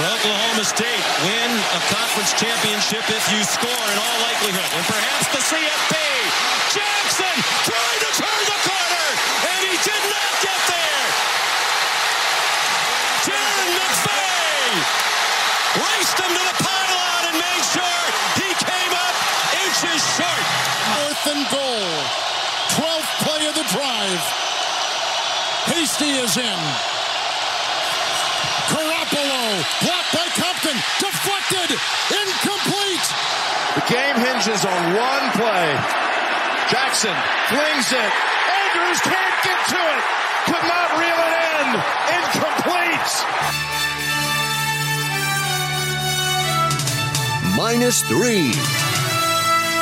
For Oklahoma State, win a conference championship if you score in all likelihood. And perhaps the CFP. Jackson trying to turn the corner, and he did not get there. Jairon McVea raced him to the pylon and made sure he came up inches short. Fourth and goal. 12th play of the drive. Hasty is in. Deflected, incomplete. The game hinges on one play. Jackson flings it. Andrews can't get to it. Could not reel it in. Incomplete. Minus three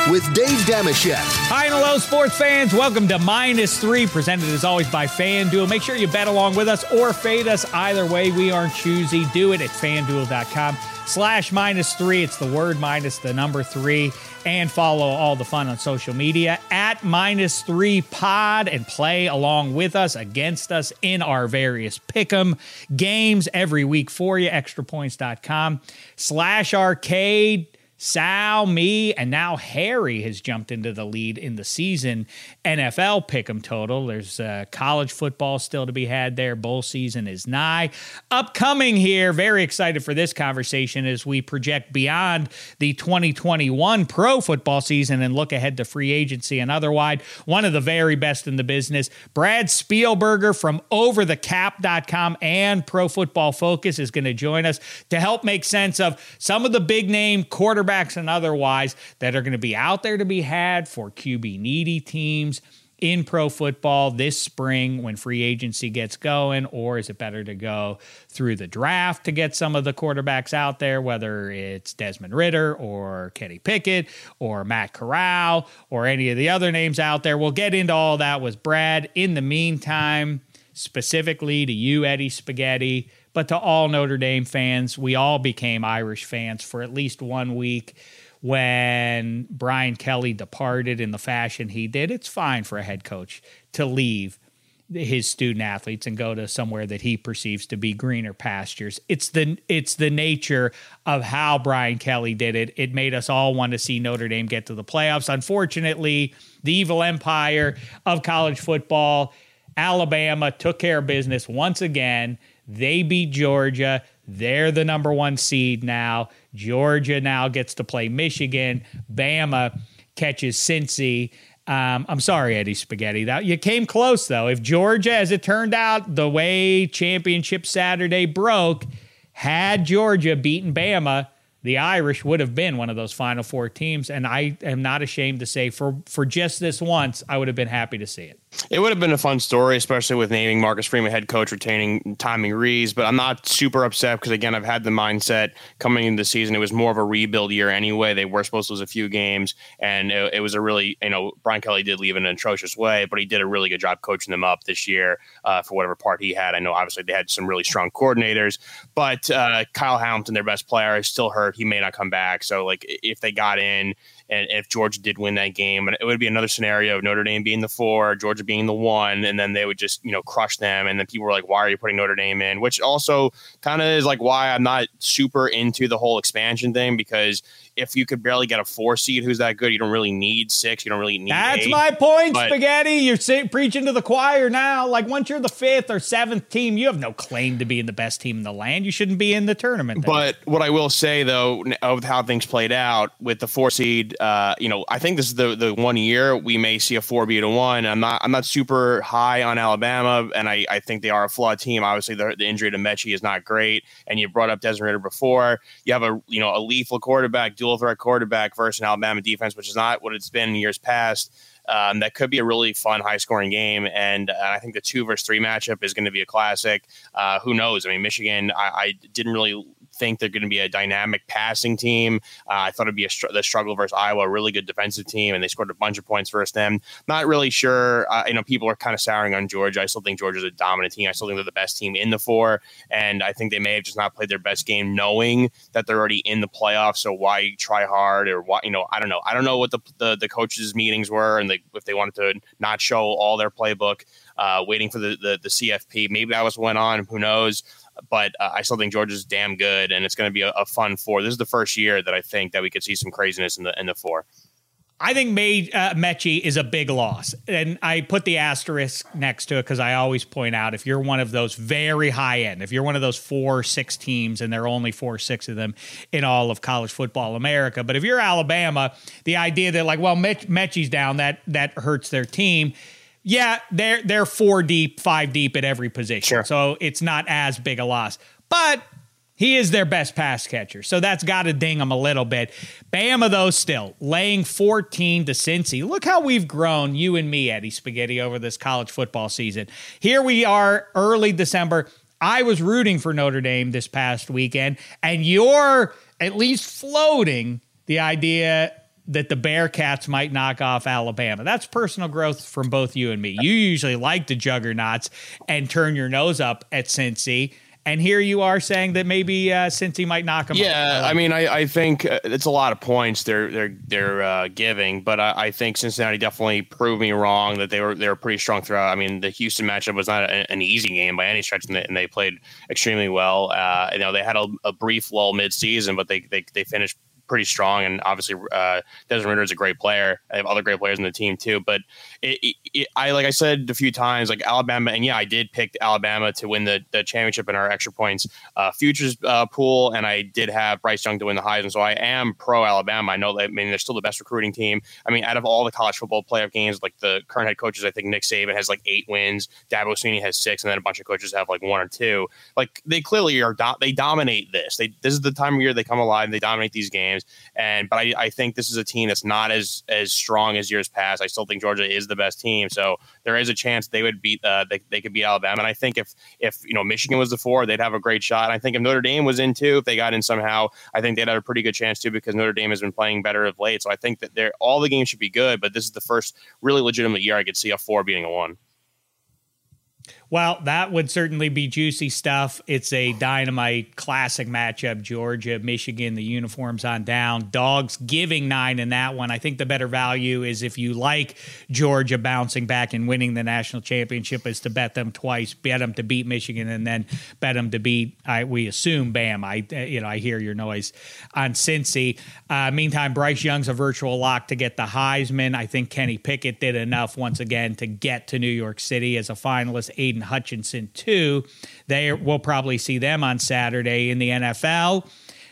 with Dave Dameshek. Hi and hello, sports fans. Welcome to Minus Three, presented as always by FanDuel. Make sure you bet along with us or fade us. Either way, we aren't choosy. Do it at fanduel.com slash minus three. It's the word minus the number three. And follow all the fun on social media at minus three pod and play along with us, against us in our various pick'em games every week for you. Extrapoints.com slash arcade. Sal, me, and now Harry has jumped into the lead in the season NFL pick'em total. There's uh, college football still to be had there. Bowl season is nigh. Upcoming here, very excited for this conversation as we project beyond the 2021 pro football season and look ahead to free agency and otherwise. One of the very best in the business, Brad Spielberger from overthecap.com and Pro Football Focus is going to join us to help make sense of some of the big name quarterbacks and otherwise that are going to be out there to be had for QB needy teams in pro football this spring when free agency gets going, or is it better to go through the draft to get some of the quarterbacks out there, whether it's Desmond Ridder or Kenny Pickett or Matt Corral or any of the other names out there? We'll get into all that with Brad. In the meantime, specifically to you, Eddie Spaghetti, but to all Notre Dame fans, we all became Irish fans for at least one week when Brian Kelly departed in the fashion he did. It's fine for a head coach to leave his student athletes and go to somewhere that he perceives to be greener pastures. It's the it's the nature of how Brian Kelly did it. It made us all want to see Notre Dame get to the playoffs. Unfortunately, the evil empire of college football, Alabama took care of business once again. They beat Georgia. They're the number one seed now. Georgia now gets to play Michigan. Bama catches Cincy. Um, I'm sorry, Eddie Spaghetti. That you came close though. If Georgia, as it turned out, the way Championship Saturday broke, had Georgia beaten Bama, the Irish would have been one of those Final Four teams. And I am not ashamed to say, for for just this once, I would have been happy to see it. It would have been a fun story, especially with naming Marcus Freeman head coach, retaining Tommy Rees. But I'm not super upset because, again, I've had the mindset coming into the season. It was more of a rebuild year anyway. They were supposed to lose a few games, and it, it was a really, you know, Brian Kelly did leave in an atrocious way, but he did a really good job coaching them up this year uh, for whatever part he had. I know, obviously, they had some really strong coordinators, but uh, Kyle Hamilton, their best player, is still hurt. He may not come back. So, like, if they got in, and if Georgia did win that game, and it would be another scenario of Notre Dame being the four, Georgia being the one, and then they would just you know crush them, and then people were like, "Why are you putting Notre Dame in?" Which also kind of is like why I'm not super into the whole expansion thing because if you could barely get a four seed who's that good, you don't really need six. You don't really need. That's eight. my point, But- Spaghetti. You're say, preaching to the choir now. Like once you're the fifth or seventh team, you have no claim to being the best team in the land. You shouldn't be in the tournament. then. But what I will say though, of how things played out with the four seed, uh, you know, I think this is the the one year we may see a four beat a one. I'm not I'm not super high on Alabama, and I, I think they are a flawed team. Obviously, the, the injury to Metchie is not great, and you brought up Desmond Ridder before. You have a you know a lethal quarterback, dual threat quarterback versus an Alabama defense, which is not what it's been in years past. Um, that could be a really fun, high scoring game. And uh, I think the two versus three matchup is going to be a classic. Uh, who knows? I mean, Michigan, I, I didn't really think they're going to be a dynamic passing team. Uh, I thought it'd be a str- the struggle versus Iowa, a really good defensive team, and they scored a bunch of points versus them. Not really sure. Uh, you know, people are kind of souring on Georgia. I still think Georgia's a dominant team. I still think they're the best team in the four, and I think they may have just not played their best game, knowing that they're already in the playoffs. So why try hard or why? You know, I don't know. I don't know what the the, the coaches' meetings were, and if they wanted to not show all their playbook. uh, waiting for the, the, the CFP. Maybe that was went on. Who knows? But uh, I still think Georgia's damn good, and it's going to be a, a, fun four. This is the first year that I think that we could see some craziness in the in the four. I think May, uh, Metchie is a big loss. And I put the asterisk next to it because I always point out if you're one of those very high end, if you're one of those four, six teams, and there are only four, six of them in all of college football America. But if you're Alabama, the idea that, like, well, Metchie's down, that, that hurts their team. Yeah, they're they're four deep, five deep at every position. Sure. So it's not as big a loss. But he is their best pass catcher. So that's got to ding him a little bit. Bama, though, still laying 14 to Cincy. Look how we've grown, you and me, Eddie Spaghetti, over this college football season. Here we are, early December. I was rooting for Notre Dame this past weekend, and you're at least floating the idea that the Bearcats might knock off Alabama. That's personal growth from both you and me. You usually like the juggernauts and turn your nose up at Cincy. And here you are saying that maybe uh, Cincy might knock them. Yeah, I mean, I, I think uh, it's a lot of points they're they're they're uh, giving, but I, I, think Cincinnati definitely proved me wrong that they were they were pretty strong throughout. I mean, the Houston matchup was not a, an easy game by any stretch, and they, and they played extremely well. Uh, you know, they had a, a brief lull mid season, but they, they they finished pretty strong, and obviously uh, Desmond Ridder is a great player. I have other great players in the team too, but it, it, it, I like I said a few times, like Alabama, and yeah, I did pick Alabama to win the, the championship in our extra points uh, futures uh, pool, and I did have Bryce Young to win the Heisman, so I am pro Alabama. I know that I mean they're still the best recruiting team. I mean, out of all the college football playoff games, like the current head coaches, I think Nick Saban has like eight wins, Dabo Swinney has six, and then a bunch of coaches have like one or two. Like they clearly are do- they dominate this. They this is the time of year they come alive. And they dominate these games, and but I, I think this is a team that's not as as strong as years past. I still think Georgia is the best team, so there is a chance they would beat uh, they, they could beat Alabama. And I think if if you know Michigan was the four, they'd have a great shot. And I think if Notre Dame was in too, if they got in somehow, I think they'd have a pretty good chance too because Notre Dame has been playing better of late. So I think that they're all the games should be good, but this is the first really legitimate year I could see a four beating a one. Well, that would certainly be juicy stuff. It's a dynamite classic matchup. Georgia, Michigan, the uniforms on down. Dogs giving nine in that one. I think the better value is if you like Georgia bouncing back and winning the national championship, is to bet them twice. Bet them to beat Michigan and then bet them to beat. I we assume Bam. I you know I hear your noise on Cincy. Uh, meantime, Bryce Young's a virtual lock to get the Heisman. I think Kenny Pickett did enough once again to get to New York City as a finalist. Aidan Aidan Hutchinson too. They we'll probably see them on Saturday in the NFL.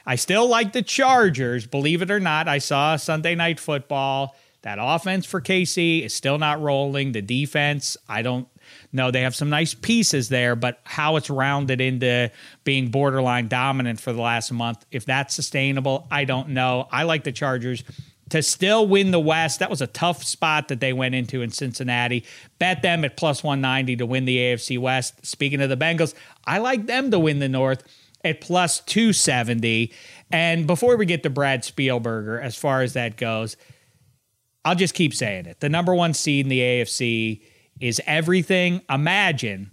I still like the Chargers, believe it or not. I saw Sunday night football. That offense for KC is still not rolling. The defense, I don't know. They have some nice pieces there, but how it's rounded into being borderline dominant for the last month, if that's sustainable, I don't know. I like the Chargers to still win the West. That was a tough spot that they went into in Cincinnati. Bet them at plus 190 to win the AFC West. Speaking of the Bengals, I like them to win the North at plus 270. And before we get to Brad Spielberger, as far as that goes, I'll just keep saying it. The number one seed in the AFC is everything. Imagine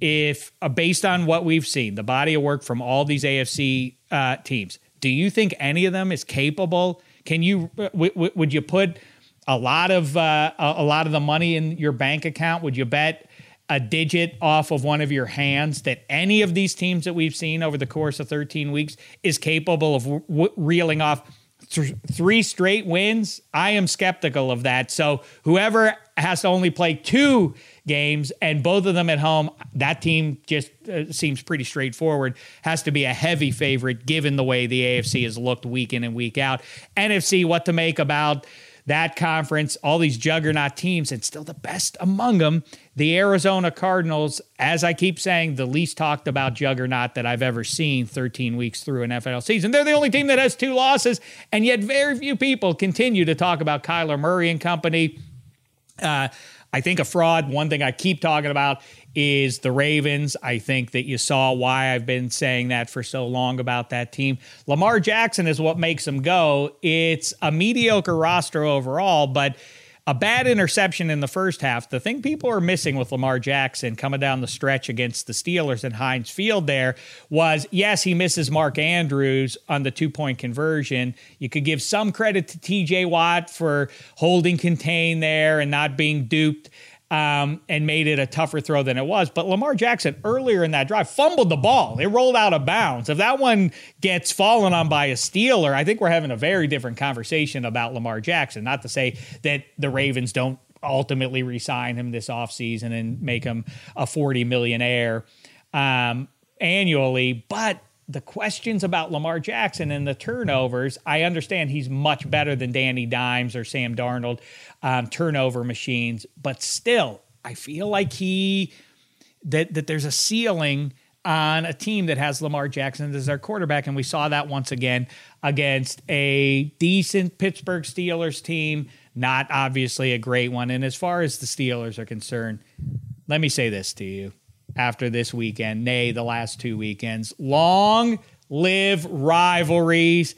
if, uh, based on what we've seen, the body of work from all these AFC uh, teams, do you think any of them is capable? Can you w- w- would you put a lot of uh, a lot of the money in your bank account? Would you bet a digit off of one of your hands that any of these teams that we've seen over the course of 13 weeks is capable of w- reeling off th- three straight wins? I am skeptical of that. So whoever has to only play two games and both of them at home, that team just uh, seems pretty straightforward. Has to be a heavy favorite given the way the AFC has looked week in and week out. NFC, what to make about that conference, all these juggernaut teams, and still the best among them, the Arizona Cardinals, as I keep saying, the least talked about juggernaut that I've ever seen 13 weeks through an NFL season. They're the only team that has two losses, and yet very few people continue to talk about Kyler Murray and company. Uh, I think a fraud. One thing I keep talking about is the Ravens. I think that you saw why I've been saying that for so long about that team. Lamar Jackson is what makes them go. It's a mediocre roster overall, but a bad interception in the first half. The thing people are missing with Lamar Jackson coming down the stretch against the Steelers in Heinz Field there was yes, he misses Mark Andrews on the two point conversion. You could give some credit to TJ Watt for holding contain there and not being duped. Um, and made it a tougher throw than it was. But Lamar Jackson earlier in that drive fumbled the ball. It rolled out of bounds. If that one gets fallen on by a Steeler, I think we're having a very different conversation about Lamar Jackson. Not to say that the Ravens don't ultimately resign him this offseason and make him a 40 millionaire um, annually, but the questions about Lamar Jackson and the turnovers, I understand he's much better than Danny Dimes or Sam Darnold um, turnover machines, but still, I feel like he that that there's a ceiling on a team that has Lamar Jackson as their quarterback, and we saw that once again against a decent Pittsburgh Steelers team, not obviously a great one. And as far as the Steelers are concerned, let me say this to you after this weekend, nay, the last two weekends. Long live rivalries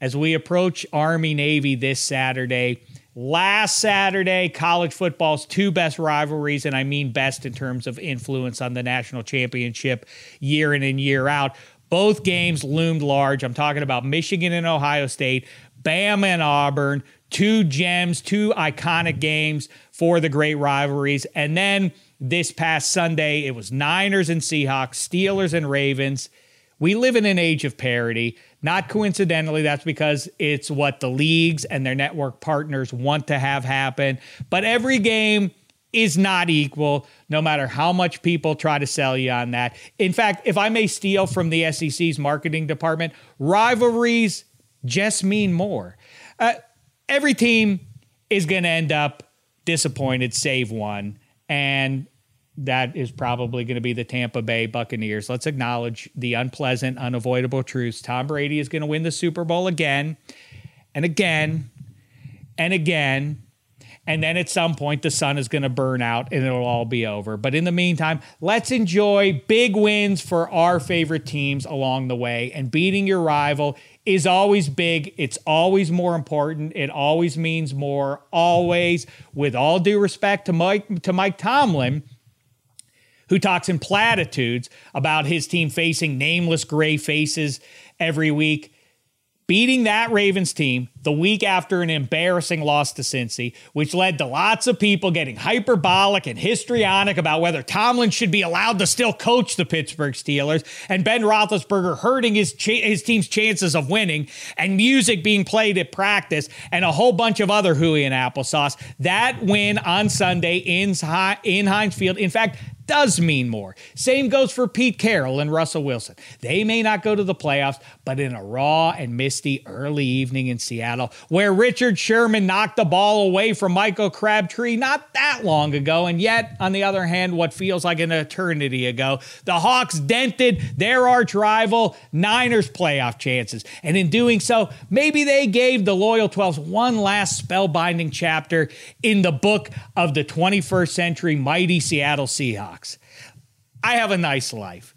as we approach Army Navy this Saturday. Last Saturday, college football's two best rivalries, and I mean best in terms of influence on the national championship year in and year out. Both games loomed large. I'm talking about Michigan and Ohio State, Bama and Auburn, two gems, two iconic games for the great rivalries. And then this past Sunday. It was Niners and Seahawks, Steelers and Ravens. We live in an age of parity. Not coincidentally, that's because it's what the leagues and their network partners want to have happen. But every game is not equal, no matter how much people try to sell you on that. In fact, if I may steal from the SEC's marketing department, rivalries just mean more. Uh, every team is going to end up disappointed, save one and that is probably going to be the Tampa Bay Buccaneers. Let's acknowledge the unpleasant, unavoidable truths. Tom Brady is going to win the Super Bowl again and again and again. And then at some point, the sun is going to burn out and it'll all be over. But in the meantime, let's enjoy big wins for our favorite teams along the way. And beating your rival is always big. It's always more important. It always means more. Always, with all due respect to Mike to Mike Tomlin, who talks in platitudes about his team facing nameless gray faces every week beating that Ravens team the week after an embarrassing loss to Cincy, which led to lots of people getting hyperbolic and histrionic about whether Tomlin should be allowed to still coach the Pittsburgh Steelers, and Ben Roethlisberger hurting his ch- his team's chances of winning, and music being played at practice, and a whole bunch of other hooey and applesauce. That win on Sunday in in Heinz Field, in fact, does mean more. Same goes for Pete Carroll and Russell Wilson. They may not go to the playoffs, but in a raw and misty early evening in Seattle, where Richard Sherman knocked the ball away from Michael Crabtree not that long ago, and yet, on the other hand, what feels like an eternity ago, the Hawks dented their arch rival Niners playoff chances. And in doing so, maybe they gave the Loyal 12s one last spellbinding chapter in the book of the 21st century mighty Seattle Seahawks. I have a nice life.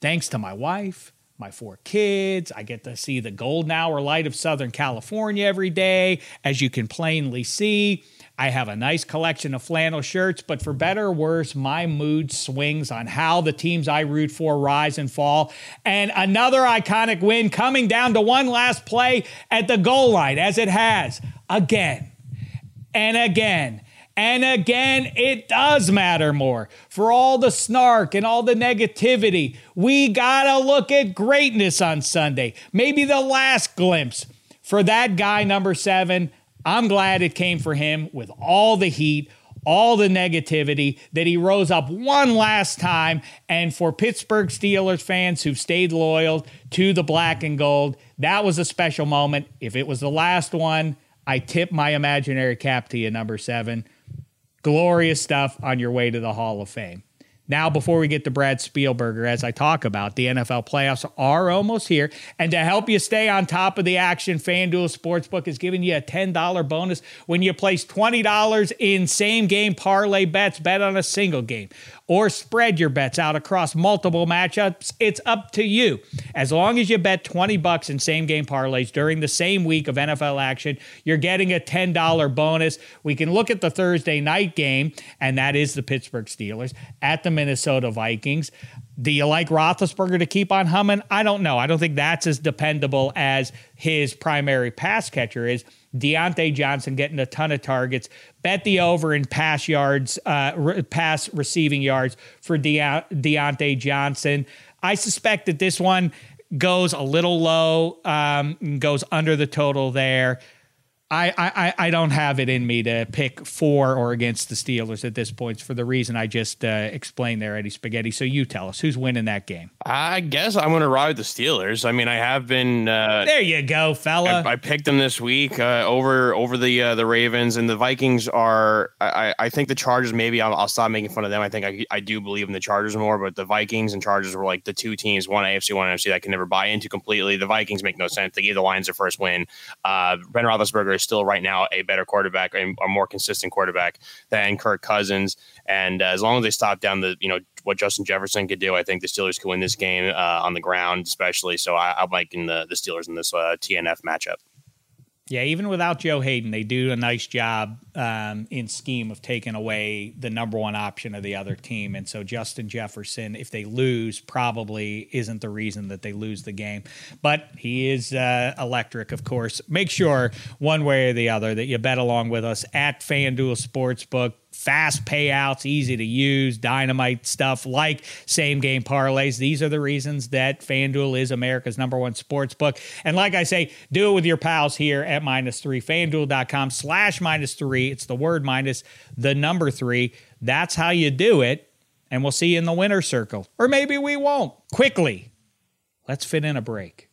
Thanks to my wife, my four kids. I get to see the golden hour light of Southern California every day, as you can plainly see. I have a nice collection of flannel shirts, but for better or worse, my mood swings on how the teams I root for rise and fall. And another iconic win coming down to one last play at the goal line, as it has again and again and again, it does matter more. For all the snark and all the negativity, we gotta look at greatness on Sunday. Maybe the last glimpse for that guy, number seven. I'm glad it came for him with all the heat, all the negativity, that he rose up one last time. And for Pittsburgh Steelers fans who've stayed loyal to the black and gold, that was a special moment. If it was the last one, I tip my imaginary cap to you, number seven. Glorious stuff on your way to the Hall of Fame. Now, before we get to Brad Spielberger, as I talk about, the NFL playoffs are almost here. And to help you stay on top of the action, FanDuel Sportsbook is giving you a $10 bonus when you place $20 in same game parlay bets, bet on a single game or spread your bets out across multiple matchups. It's up to you. As long as you bet 20 bucks in same game parlays during the same week of NFL action, you're getting a $10 bonus. We can look at the Thursday night game, and that is the Pittsburgh Steelers at the Minnesota Vikings. Do you like Roethlisberger to keep on humming? I don't know. I don't think that's as dependable as his primary pass catcher is. Diontae Johnson getting a ton of targets. Bet the over in pass yards, uh, re- pass receiving yards for De- Diontae Johnson. I suspect that this one goes a little low, um, goes under the total there. I, I, I don't have it in me to pick for or against the Steelers at this point for the reason I just uh, explained there, Eddie Spaghetti. So you tell us who's winning that game. I guess I'm going to ride the Steelers. I mean, I have been. Uh, there you go, fella. I, I picked them this week uh, over over the uh, the Ravens and the Vikings are. I, I think the Chargers. Maybe I'll, I'll, stop making fun of them. I think I, I do believe in the Chargers more, but the Vikings and Chargers were like the two teams, one AFC, one NFC, that I can never buy into completely. The Vikings make no sense. They gave the Lions their first win. Uh, ben Roethlisberger is still right now a better quarterback, a, a more consistent quarterback than Kirk Cousins. And uh, as long as they stop down the, you know, what Justin Jefferson could do, I think the Steelers could win this game uh, on the ground, especially. So I, am liking the, the Steelers in this uh, TNF matchup. Yeah, even without Joe Haden, they do a nice job um, in scheme of taking away the number one option of the other team. And so Justin Jefferson, if they lose, probably isn't the reason that they lose the game. But he is uh, electric, of course. Make sure one way or the other that you bet along with us at FanDuel Sportsbook fast payouts, easy to use, dynamite stuff like same game parlays. These are the reasons that FanDuel is America's number one sports book. And like I say, do it with your pals here at minus three, fanduel.com slash minus three. It's the word minus the number three. That's how you do it. And we'll see you in the winner circle. Or maybe we won't. Quickly, let's fit in a break.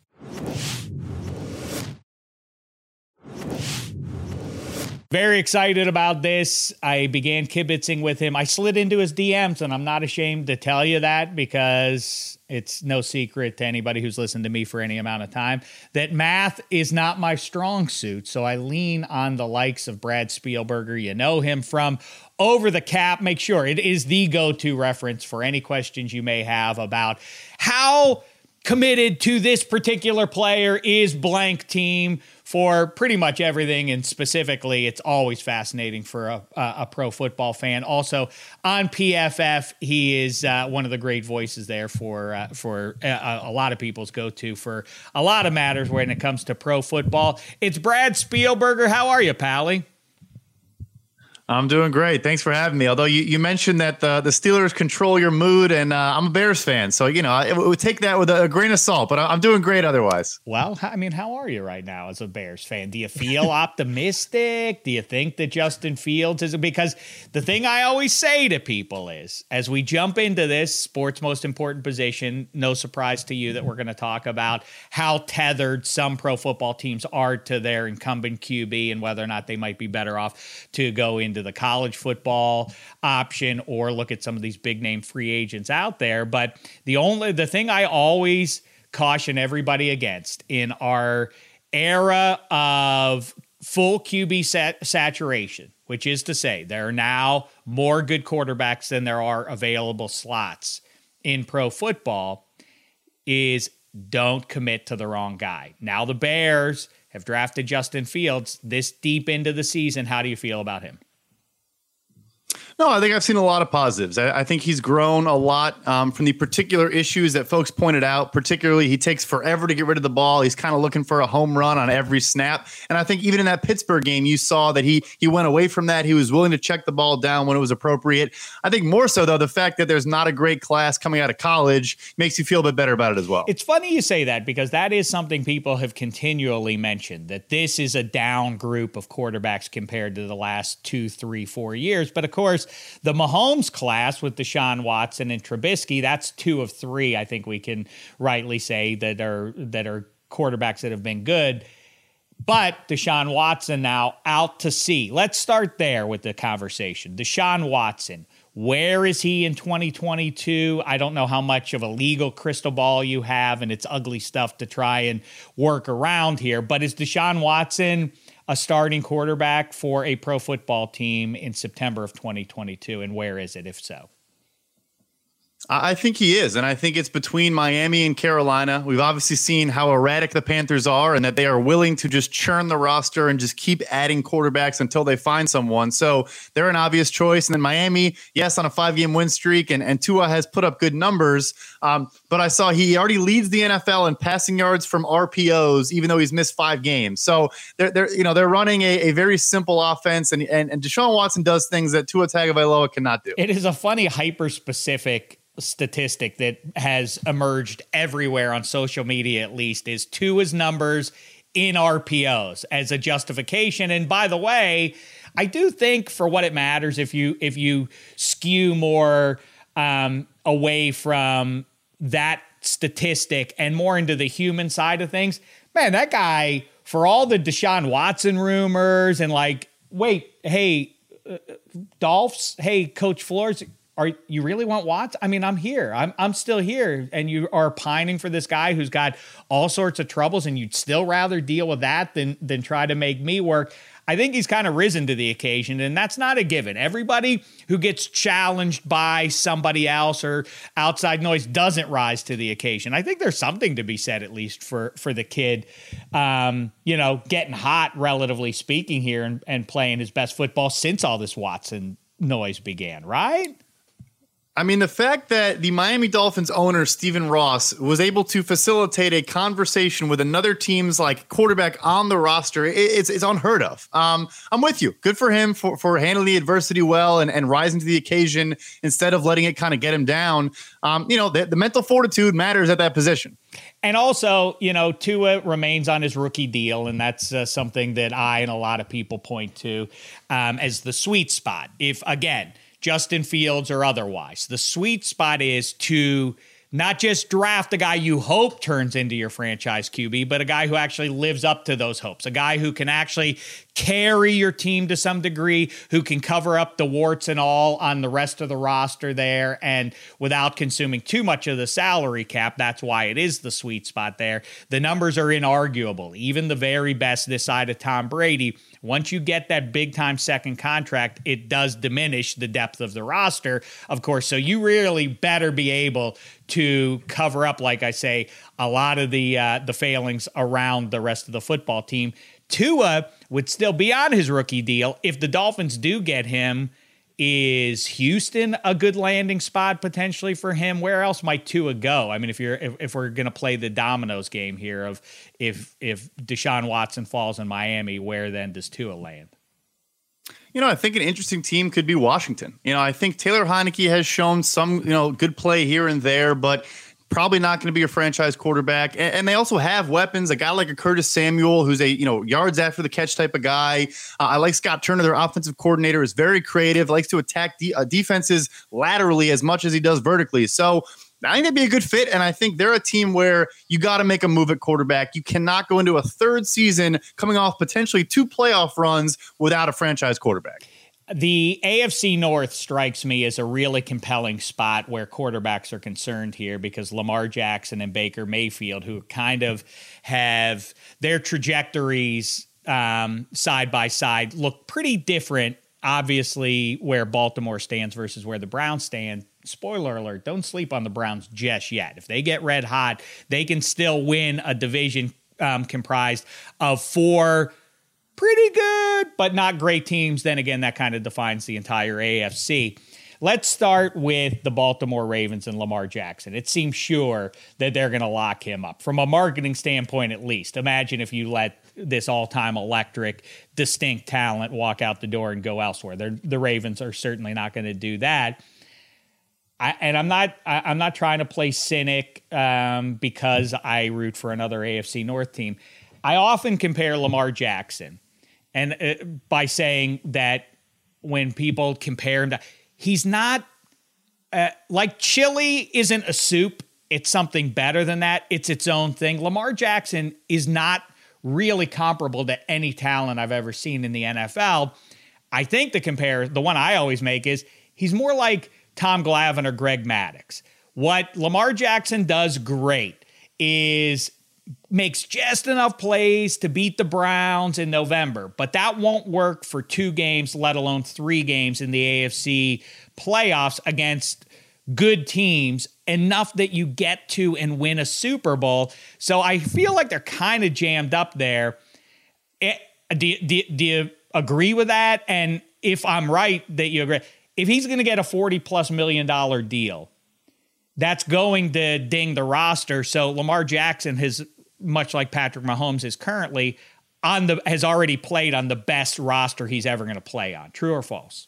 Very excited about this. I began kibitzing with him. I slid into his DMs, and I'm not ashamed to tell you that because it's no secret to anybody who's listened to me for any amount of time that math is not my strong suit. So I lean on the likes of Brad Spielberger. You know him from Over the Cap. Make sure it is the go to reference for any questions you may have about how committed to this particular player is blank team for pretty much everything. And specifically, it's always fascinating for a, a pro football fan. Also on PFF, he is uh, one of the great voices there for uh, for a, uh, a, lot of people's go to for a lot of matters when it comes to pro football. It's Brad Spielberger. How are you, Pally? I'm doing great. Thanks for having me. Although you, you mentioned that the, the Steelers control your mood, and uh, I'm a Bears fan, so you know it would take that with a, a, grain of salt. But I'm doing great otherwise. Well, I mean, how are you right now as a Bears fan? Do you feel optimistic? Do you think that Justin Fields is because the thing I always say to people is, as we jump into this sports most important position, no surprise to you that we're going to talk about how tethered some pro football teams are to their incumbent QB and whether or not they might be better off to go in into the college football option or look at some of these big name free agents out there. But the only the thing I always caution everybody against in our era of full QB sat- saturation, which is to say, there are now more good quarterbacks than there are available slots in pro football, is don't commit to the wrong guy. Now the Bears have drafted Justin Fields this deep into the season. How do you feel about him? No, I think I've seen a lot of positives. I, I think he's grown a lot um, from the particular issues that folks pointed out. Particularly, he takes forever to get rid of the ball. He's kind of looking for a home run on every snap. And I think even in that Pittsburgh game, you saw that he he went away from that. He was willing to check the ball down when it was appropriate. I think more so though, the fact that there's not a great class coming out of college makes you feel a bit better about it as well. It's funny you say that because that is something people have continually mentioned that this is a down group of quarterbacks compared to the last two, three, four years. But of course course, the Mahomes class with Deshaun Watson and Trubisky, that's two of three. I think we can rightly say that are that are quarterbacks that have been good. But Deshaun Watson now out to sea. Let's start there with the conversation. Deshaun Watson, where is he in 2022? I don't know how much of a legal crystal ball you have, and it's ugly stuff to try and work around here. But is Deshaun Watson a starting quarterback for a pro football team in September of 2022? And where is it, if so? I think he is. And I think it's between Miami and Carolina. We've obviously seen how erratic the Panthers are and that they are willing to just churn the roster and just keep adding quarterbacks until they find someone. So they're an obvious choice. And then Miami, yes, on a five game win streak, and, and Tua has put up good numbers. Um, but I saw he already leads the NFL in passing yards from RPOs, even though he's missed five games. So they're, they're you know, they're running a, a very simple offense. And, and, and Deshaun Watson does things that Tua Tagovailoa cannot do. It is a funny, hyper specific statistic that has emerged everywhere on social media at least is Tua's numbers in RPOs as a justification. And by the way, I do think for what it matters if you if you skew more um, away from that statistic and more into the human side of things, man, that guy for all the Deshaun Watson rumors and like, wait, hey, uh, Dolphs, hey, Coach Flores, are you really want Watts? I mean, I'm here. I'm I'm still here, and you are pining for this guy who's got all sorts of troubles, and you'd still rather deal with that than than try to make me work. I think he's kind of risen to the occasion, and that's not a given. Everybody who gets challenged by somebody else or outside noise doesn't rise to the occasion. I think there's something to be said, at least for for the kid, um, you know, getting hot, relatively speaking, here and, and playing his best football since all this Watson noise began, right? I mean, the fact that the Miami Dolphins owner, Stephen Ross, was able to facilitate a conversation with another team's like quarterback on the roster, it's, it's unheard of. Um, I'm with you. Good for him for, for handling the adversity well and, and rising to the occasion instead of letting it kind of get him down. Um, you know, the, the mental fortitude matters at that position. And also, you know, Tua remains on his rookie deal, and that's uh, something that I and a lot of people point to um, as the sweet spot. If, again, Justin Fields or otherwise. The sweet spot is to not just draft a guy you hope turns into your franchise QB, but a guy who actually lives up to those hopes, a guy who can actually carry your team to some degree, who can cover up the warts and all on the rest of the roster there, and without consuming too much of the salary cap. That's why it is the sweet spot there. The numbers are inarguable. Even the very best this side of Tom Brady once you get that big time second contract, it does diminish the depth of the roster, of course. So you really better be able to cover up, like I say, a lot of the uh, the failings around the rest of the football team. Tua would still be on his rookie deal if the Dolphins do get him is Houston a good landing spot potentially for him? Where else might Tua go? I mean, if you're if, if we're to play the dominoes game here of if if Deshaun Watson falls in Miami, where then does Tua land? You know, I think an interesting team could be Washington. You know, I think Taylor Heinicke has shown some, you know, good play here and there, but probably not going to be a franchise quarterback. And, and, they also have weapons. A guy like a Curtis Samuel, who's a you know yards after the catch type of guy. Uh, I like Scott Turner, their offensive coordinator, is very creative. Likes to attack de- uh, defenses laterally as much as he does vertically. So. I think that'd be a good fit, and I think they're a team where you got to make a move at quarterback. You cannot go into a third season coming off potentially two playoff runs without a franchise quarterback. The AFC North strikes me as a really compelling spot where quarterbacks are concerned here because Lamar Jackson and Baker Mayfield, who kind of have their trajectories um, side by side, look pretty different. Obviously, where Baltimore stands versus where the Browns stand. Spoiler alert, don't sleep on the Browns just yet. If they get red hot, they can still win a division um, comprised of four pretty good, but not great teams, then again, that kind of defines the entire AFC. Let's start with the Baltimore Ravens and Lamar Jackson. It seems sure that they're going to lock him up from a marketing standpoint, at least. Imagine if you let this all time electric, distinct talent walk out the door and go elsewhere. They're, the Ravens are certainly not going to do that. I, and I'm not I, am not trying to play cynic um, because I root for another AFC North team. I often compare Lamar Jackson and uh, by saying that when people compare him to, he's not uh, like chili isn't a soup. It's something better than that. It's its own thing. Lamar Jackson is not really comparable to any talent I've ever seen in the NFL. I think the compare, the one I always make is he's more like Tom Glavine or Greg Maddux. What Lamar Jackson does great is makes just enough plays to beat the Browns in November, but that won't work for two games, let alone three games in the AFC playoffs against good teams enough that you get to and win a Super Bowl. So I feel like they're kind of jammed up there. It, eh, do, do, do you agree with that? And if I'm right that you agree, if he's going to get a 40 plus million dollar deal, that's going to ding the roster. So Lamar Jackson has, much like Patrick Mahomes is currently on the, has already played on the best roster he's ever going to play on. True or false?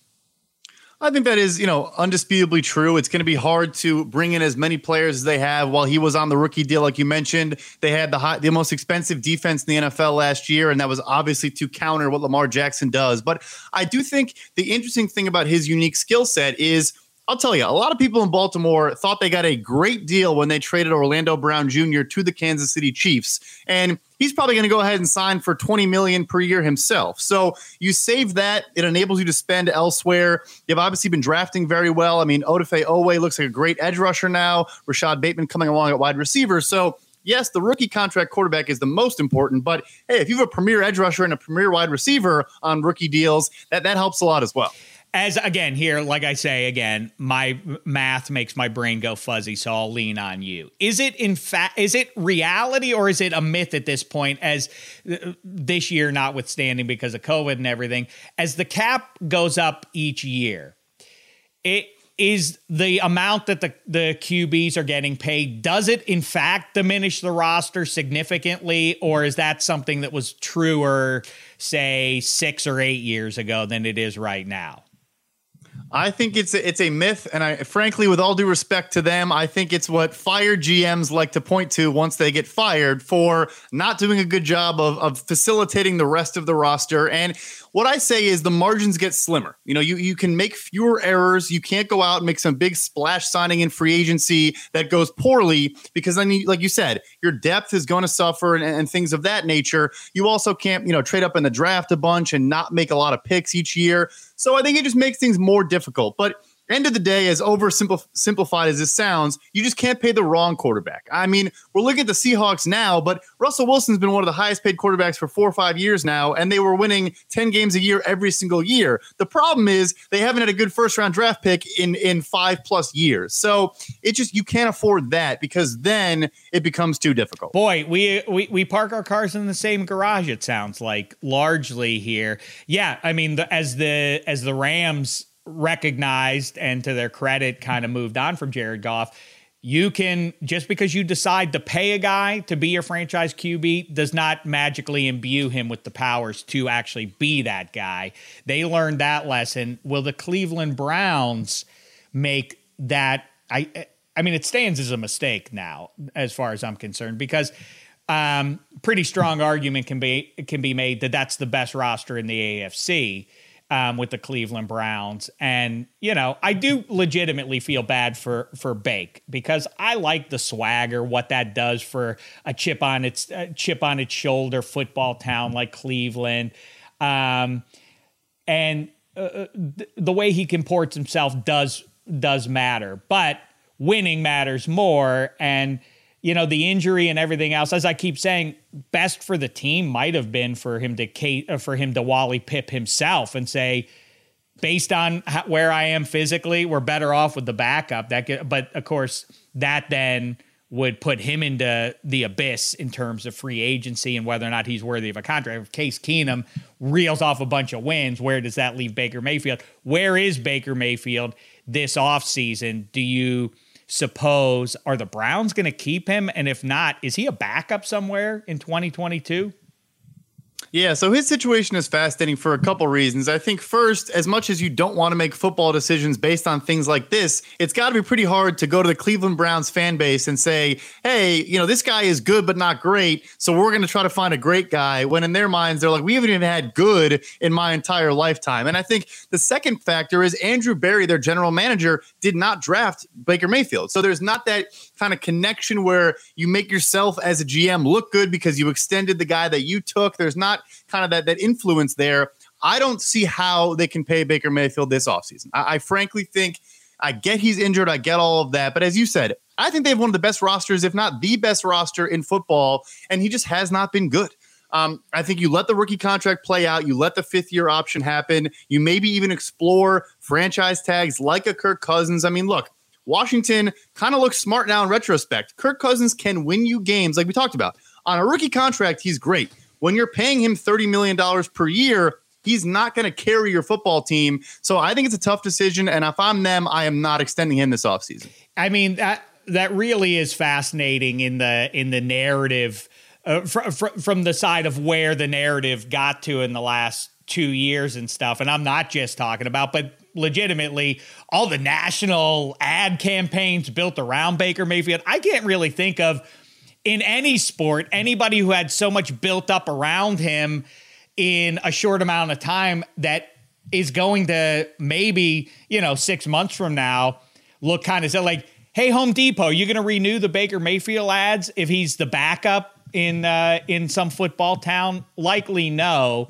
I think that is, you know, undisputably true. It's going to be hard to bring in as many players as they have. While he was on the rookie deal, like you mentioned, they had the high, the most expensive defense in the NFL last year, and that was obviously to counter what Lamar Jackson does. But I do think the interesting thing about his unique skill set is I'll tell you, a lot of people in Baltimore thought they got a great deal when they traded Orlando Brown Jr. to the Kansas City Chiefs. And he's probably going to go ahead and sign for 20 million per year himself. So you save that, it enables you to spend elsewhere. You've obviously been drafting very well. I mean, Odafe Oweh looks like a great edge rusher now. Rashod Bateman coming along at wide receiver. So yes, the rookie contract quarterback is the most important, but hey, if you have a premier edge rusher and a premier wide receiver on rookie deals, that, that helps a lot as well as again here like i say again my math makes my brain go fuzzy so i'll lean on you is it in fact is it reality or is it a myth at this point as uh, this year notwithstanding because of covid and everything as the cap goes up each year it is the amount that the, the QBs are getting paid, does it in fact diminish the roster significantly, or is that something that was truer, say, six or eight years ago than it is right now? I think it's a, it's a myth, and I frankly, with all due respect to them, I think it's what fired GMs like to point to once they get fired for not doing a good job of, of facilitating the rest of the roster. And what I say is the margins get slimmer. You know, you you can make fewer errors. You can't go out and make some big splash signing in free agency that goes poorly because then, you, like you said, your depth is going to suffer and, and things of that nature. You also can't, you know, trade up in the draft a bunch and not make a lot of picks each year. So I think it just makes things more difficult. But end of the day, as oversimplified as this sounds, you just can't pay the wrong quarterback. I mean, we're looking at the Seahawks now, but Russell Wilson's been one of the highest paid quarterbacks for four or five years now, and they were winning 10 games a year every single year. The problem is they haven't had a good first round draft pick in, in five plus years. So it just, you can't afford that because then it becomes too difficult. Boy, we, we, we park our cars in the same garage, it sounds like, largely here. Yeah. I mean, the, as the, as the Rams, recognized and to their credit kind of moved on from Jared Goff. You can just because you decide to pay a guy to be your franchise QB does not magically imbue him with the powers to actually be that guy. They learned that lesson. Will the Cleveland Browns make that I I mean it stands as a mistake now as far as I'm concerned because um, pretty strong argument can be can be made that that's the best roster in the AFC um, with the Cleveland Browns. And, you know, I do legitimately feel bad for for Bake because I like the swagger, what that does for a chip on its chip on its shoulder football town like Cleveland. Um, and uh, uh th- the way he comports himself does does matter, but winning matters more and you know, the injury and everything else, as I keep saying, best for the team might have been for him to uh, for him to Wally Pipp himself and say, based on where I am physically, we're better off with the backup. That, but of course, that then would put him into the abyss in terms of free agency and whether or not he's worthy of a contract. If Case Keenum reels off a bunch of wins, where does that leave Baker Mayfield? Where is Baker Mayfield this offseason? Do you suppose are the Browns going to keep him? And if not, is he a backup somewhere in 2022? Yeah, so his situation is fascinating for a couple reasons. I think first, as much as you don't want to make football decisions based on things like this, it's got to be pretty hard to go to the Cleveland Browns fan base and say, "Hey, you know, this guy is good but not great, so we're going to try to find a great guy." When in their minds they're like, "We haven't even had good in my entire lifetime." And I think the second factor is Andrew Berry, their general manager, did not draft Baker Mayfield. So there's not that kind of connection where you make yourself as a GM look good because you extended the guy that you took. There's not kind of that that influence there. I don't see how they can pay Baker Mayfield this offseason. I, I frankly think I get he's injured. I get all of that. But as you said, I think they have one of the best rosters, if not the best roster in football, and he just has not been good. Um, I think you let the rookie contract play out. You let the fifth year option happen. You maybe even explore franchise tags like a Kirk Cousins. I mean, look, Washington kind of looks smart now in retrospect. Kirk Cousins can win you games, like we talked about. On a rookie contract, he's great. When you're paying him $30 million per year, he's not going to carry your football team. So I think it's a tough decision. And if I'm them, I am not extending him this offseason. I mean, that that really is fascinating in the in the narrative uh, fr- fr- from the side of where the narrative got to in the last two years and stuff. And I'm not just talking about, but legitimately all the national ad campaigns built around Baker Mayfield. I can't really think of in any sport anybody who had so much built up around him in a short amount of time that is going to maybe, you know, six months from now look kind of like, hey, Home Depot, you're going to renew the Baker Mayfield ads if he's the backup in uh, in some football town? Likely no.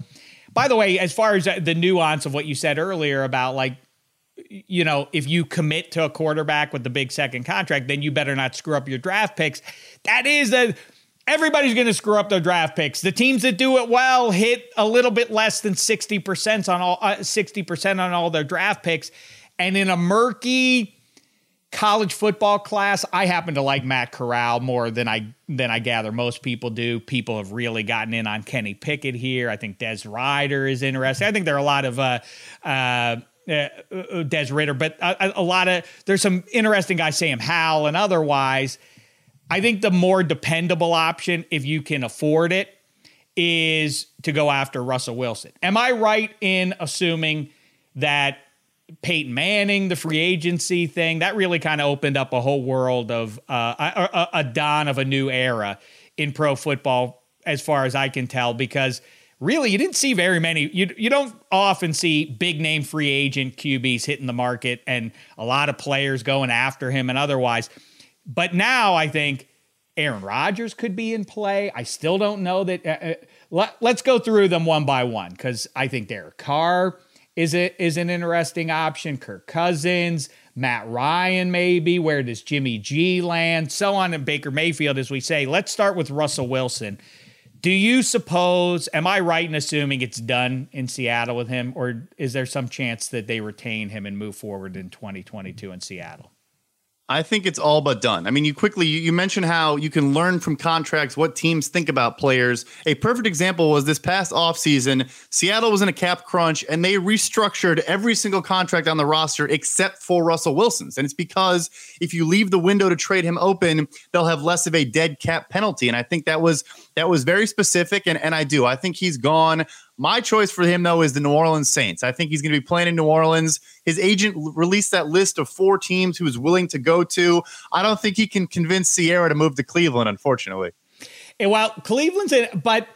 By the way, as far as the nuance of what you said earlier about like, you know, if you commit to a quarterback with the big second contract, then you better not screw up your draft picks. That is a everybody's going to screw up their draft picks. The teams that do it well hit a little bit less than 60% on all uh, 60% on all their draft picks. And in a murky college football class, I happen to like Matt Corral more than I than I gather most people do. People have really gotten in on Kenny Pickett here. I think Des Ridder is interesting. I think there are a lot of uh, uh, uh, Des Ridder, but a, a, lot of there's some interesting guys, Sam Howell and otherwise. I think the more dependable option, if you can afford it, is to go after Russell Wilson. Am I right in assuming that Peyton Manning, the free agency thing, that really kind of opened up a whole world of uh, a, a, dawn of a new era in pro football, as far as I can tell, because really you didn't see very many. You you don't often see big name free agent QBs hitting the market and a lot of players going after him and otherwise. But now I think Aaron Rodgers could be in play. I still don't know that. Uh, uh let, let's go through them one by one because I think Derek Carr is it is an interesting option. Kirk Cousins, Matt Ryan, maybe. Where does Jimmy G land? So on, and Baker Mayfield, as we say. Let's start with Russell Wilson. Do you suppose? Am I right in assuming it's done in Seattle with him, or is there some chance that they retain him and move forward in 2022 in Seattle? I think it's all but done. I mean, you quickly you, you, mentioned how you can learn from contracts what teams think about players. A perfect example was this past offseason, Seattle was in a cap crunch and they restructured every single contract on the roster except for Russell Wilson's. And it's because if you leave the window to trade him open, they'll have less of a dead cap penalty. And I think that was that was very specific and, and I do. I think he's gone. My choice for him, though, is the New Orleans Saints. I think he's going to be playing in New Orleans. His agent released that list of four teams was willing to go to. I don't think he can convince Ciara to move to Cleveland, unfortunately. And well, Cleveland's in, but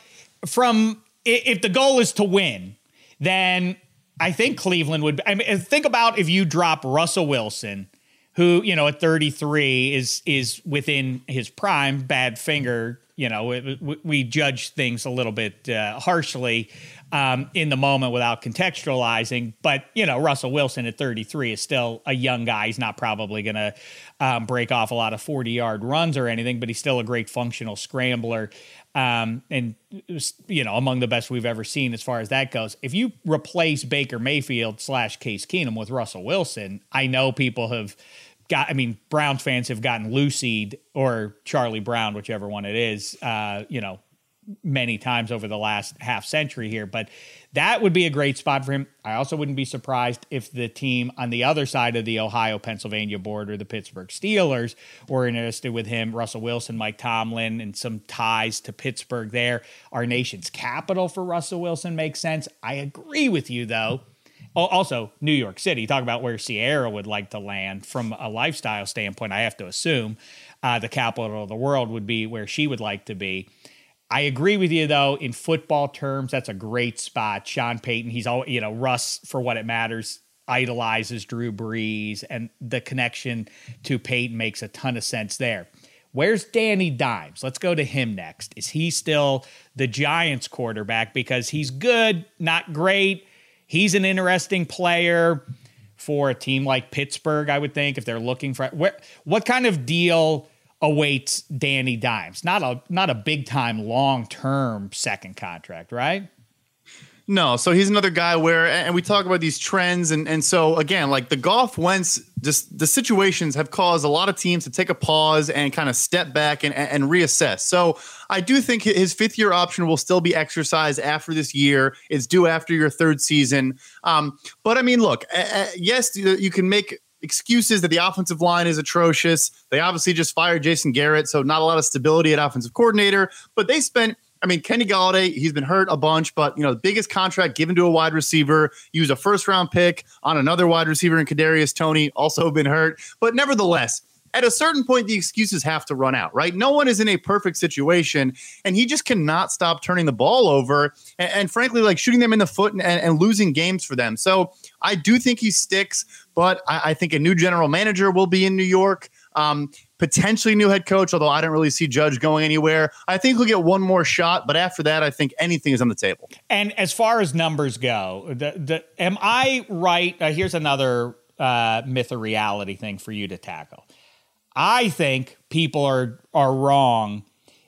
from if the goal is to win, then I think Cleveland would. I mean, think about if you drop Russell Wilson, who you know at 33 is is within his prime, bad finger you know, we, we judge things a little bit uh, harshly um, in the moment without contextualizing. But, you know, Russell Wilson at 33 is still a young guy. He's not probably going to um, break off a lot of 40 yard runs or anything, but he's still a great functional scrambler. Um, and, you know, among the best we've ever seen as far as that goes. If you replace Baker Mayfield slash Case Keenum with Russell Wilson, I know people have got, I mean, Browns fans have gotten Lucy'd or Charlie Brown, whichever one it is, uh, you know, many times over the last half century here. But that would be a great spot for him. I also wouldn't be surprised if the team on the other side of the Ohio Pennsylvania border, the Pittsburgh Steelers, were interested with him. Russell Wilson, Mike Tomlin, and some ties to Pittsburgh there. Our nation's capital for Russell Wilson makes sense. I agree with you, though also, New York City. Talk about where Ciara would like to land from a lifestyle standpoint. I have to assume uh, the capital of the world would be where she would like to be. I agree with you though. In football terms, that's a great spot. Sean Payton, he's all you know. Russ, for what it matters, idolizes Drew Brees, and the connection to Payton makes a ton of sense there. Where's Danny Dimes? Let's go to him next. Is he still the Giants quarterback? Because he's good, not great he's an interesting player for a team like Pittsburgh, I would think, if they're looking for what what kind of deal awaits Danny Dimes? Not a not a big time long term second contract, right? No, so he's another guy where, and we talk about these trends, and and so again, like the Goff Wentz, just the situations have caused a lot of teams to take a pause and kind of step back and and reassess. So I do think his fifth year option will still be exercised after this year. It's due after your third season. Um, but I mean, look, uh, yes, you can make excuses that the offensive line is atrocious. They obviously just fired Jason Garrett, so not a lot of stability at offensive coordinator. But they spent I mean, Kenny Golladay, he's been hurt a bunch, but you know, the biggest contract given to a wide receiver, use a first round pick on another wide receiver in Kadarius Toney, also been hurt. But nevertheless, at a certain point, the excuses have to run out, right? No one is in a perfect situation, and he just cannot stop turning the ball over and, and frankly, like shooting them in the foot and, and, losing games for them. So I do think he sticks, but I, I think a new general manager will be in New York. Um, potentially new head coach, although I don't really see Judge going anywhere. I think he'll get one more shot, but after that, I think anything is on the table. And as far as numbers go, the, the, am I right? Uh, here's another uh, myth or reality thing for you to tackle. I think people are are wrong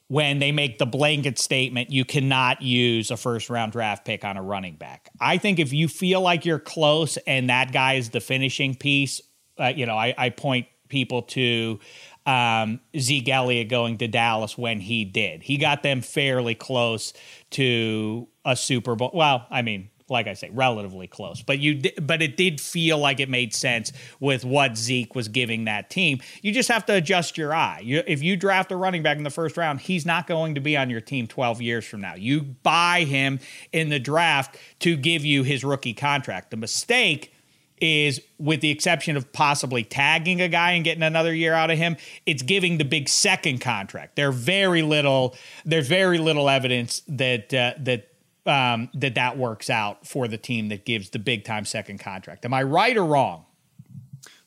when they make the blanket statement you cannot use a first round draft pick on a running back. I think if you feel like you're close and that guy is the finishing piece, uh, you know, I, I point people to um, Zeke Elliott going to Dallas when he did. He got them fairly close to a Super Bowl. Well, I mean, like I say, relatively close, but you but it did feel like it made sense with what Zeke was giving that team. You just have to adjust your eye. You, if you draft a running back in the first round, he's not going to be on your team 12 years from now. You buy him in the draft to give you his rookie contract. The mistake is with the exception of possibly tagging a guy and getting another year out of him, it's giving the big second contract. There very little there's very little evidence that uh, that um, that that works out for the team that gives the big time second contract. Am I right or wrong?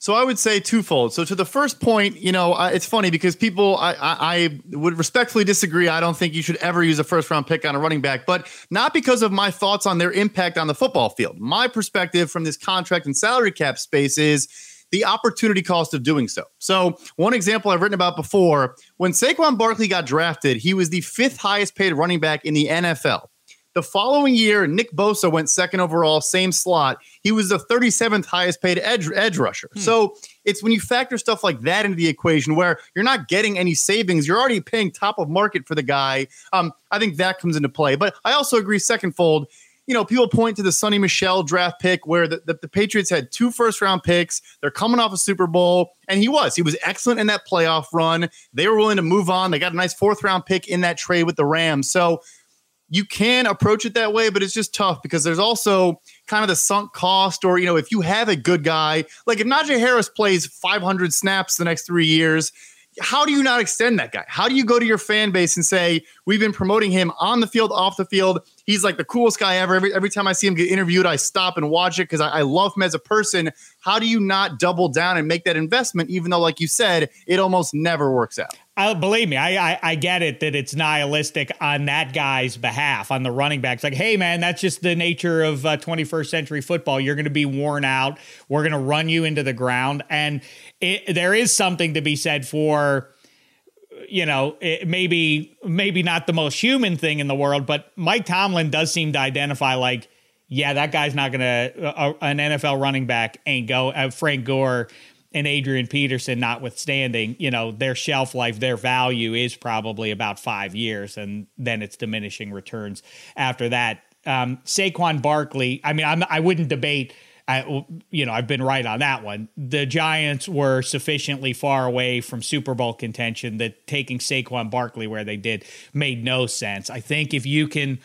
So I would say twofold. So to the first point, you know, uh, it's funny because people, I, I, I, would respectfully disagree. I don't think you should ever use a first round pick on a running back, but not because of my thoughts on their impact on the football field. My perspective from this contract and salary cap space is the opportunity cost of doing so. So one example I've written about before, when Saquon Barkley got drafted, he was the fifth highest paid running back in the NFL. The following year, Nick Bosa went second overall, same slot. He was the 37th highest paid edge, edge rusher. Hmm. So it's when you factor stuff like that into the equation where you're not getting any savings, you're already paying top of market for the guy. Um, I think that comes into play. But I also agree, second fold, you know, people point to the Sony Michel draft pick where the, the, the, Patriots had two first round picks. They're coming off a Super Bowl, and he was. He was excellent in that playoff run. They were willing to move on. They got a nice fourth round pick in that trade with the Rams. So you can approach it that way, but it's just tough because there's also kind of the sunk cost, or you know, if you have a good guy, like if Najee Harris plays 500 snaps the next three years, how do you not extend that guy? How do you go to your fan base and say, we've been promoting him on the field, off the field? He's like the coolest guy ever. Every, every time I see him get interviewed, I stop and watch it because I, I love him as a person. How do you not double down and make that investment, even though, like you said, it almost never works out? I, believe me, I, I, I get it that it's nihilistic on that guy's behalf, on the running backs. Like, hey man, that's just the nature of uh, 21st century football. You're going to be worn out. We're going to run you into the ground, and it, there is something to be said for, you know, maybe maybe not the most human thing in the world, but Mike Tomlin does seem to identify like, yeah, that guy's not to uh, an NFL running back ain't go. Uh, Frank Gore and Adrian Peterson notwithstanding, you know, their shelf life, their value is probably about five years, and then it's diminishing returns after that. Um, Saquon Barkley, I mean, I'm, I wouldn't debate. I, you know, I've been right on that one. The Giants were sufficiently far away from Super Bowl contention that taking Saquon Barkley where they did made no sense. I think if you can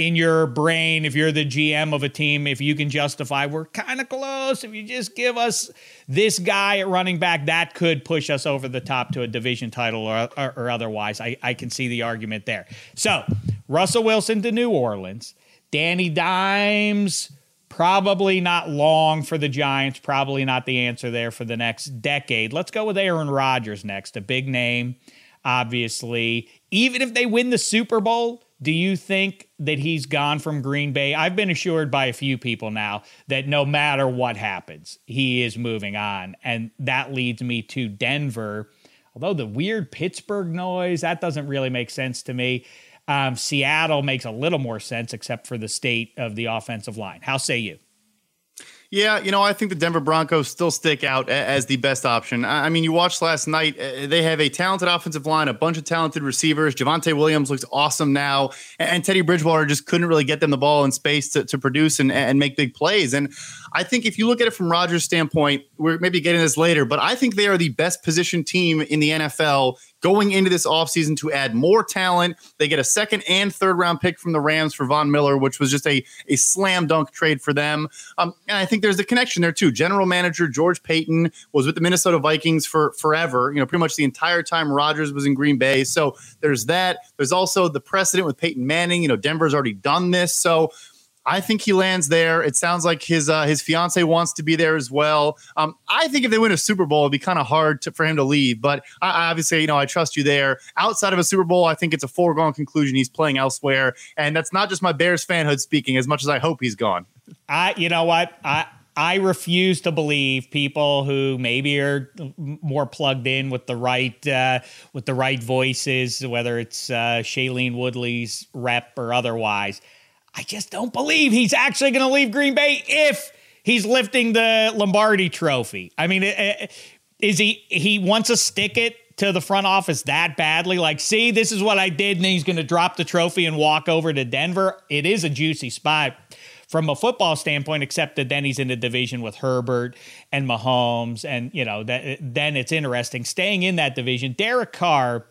in your brain, if you're the GM of a team, if you can justify we're kind of close, if you just give us this guy at running back, that could push us over the top to a division title or, or, or otherwise. I, I can see the argument there. So, Russell Wilson to New Orleans, Danny Dimes. Probably not long for the Giants. Probably not the answer there for the next decade. Let's go with Aaron Rodgers next. A big name, obviously. Even if they win the Super Bowl, do you think that he's gone from Green Bay? I've been assured by a few people now that no matter what happens, he is moving on. And that leads me to Denver. Although the weird Pittsburgh noise, that doesn't really make sense to me. Um, Seattle makes a little more sense, except for the state of the offensive line. How say you? Yeah, you know, I think the Denver Broncos still stick out as the best option. I mean, you watched last night, uh, they have a talented offensive line, a bunch of talented receivers. Javonte Williams looks awesome now, and Teddy Bridgewater just couldn't really get them the ball in space to, to produce and, and make big plays. And I think if you look at it from Rodgers' standpoint, we're maybe getting this later, but I think they are the best positioned team in the NFL going into this offseason to add more talent. They get a second and third round pick from the Rams for Von Miller, which was just a, a slam dunk trade for them. Um, and I think there's a connection there too. General manager George Paton was with the Minnesota Vikings for forever, you know, pretty much the entire time Rodgers was in Green Bay. So there's that. There's also the precedent with Peyton Manning. You know, Denver's already done this. So I think he lands there. It sounds like his uh, his fiance wants to be there as well. Um, I think if they win a Super Bowl, it'd be kind of hard to, for him to leave. But I, obviously, you know, I trust you there. Outside of a Super Bowl, I think it's a foregone conclusion he's playing elsewhere, and that's not just my Bears fanhood speaking. As much as I hope he's gone. I, you know what, I. I refuse to believe people who maybe are more plugged in with the right uh, with the right voices, whether it's uh, Shailene Woodley's rep or otherwise. I just don't believe he's actually going to leave Green Bay if he's lifting the Lombardi trophy. I mean, eh, eh, is he he wants to stick it to the front office that badly? Like, see, this is what I did, and he's going to drop the trophy and walk over to Denver. It is a juicy spot from a football standpoint, except that then he's in a division with Herbert and Mahomes, and you know that eh, then it's interesting staying in that division. Derek Carr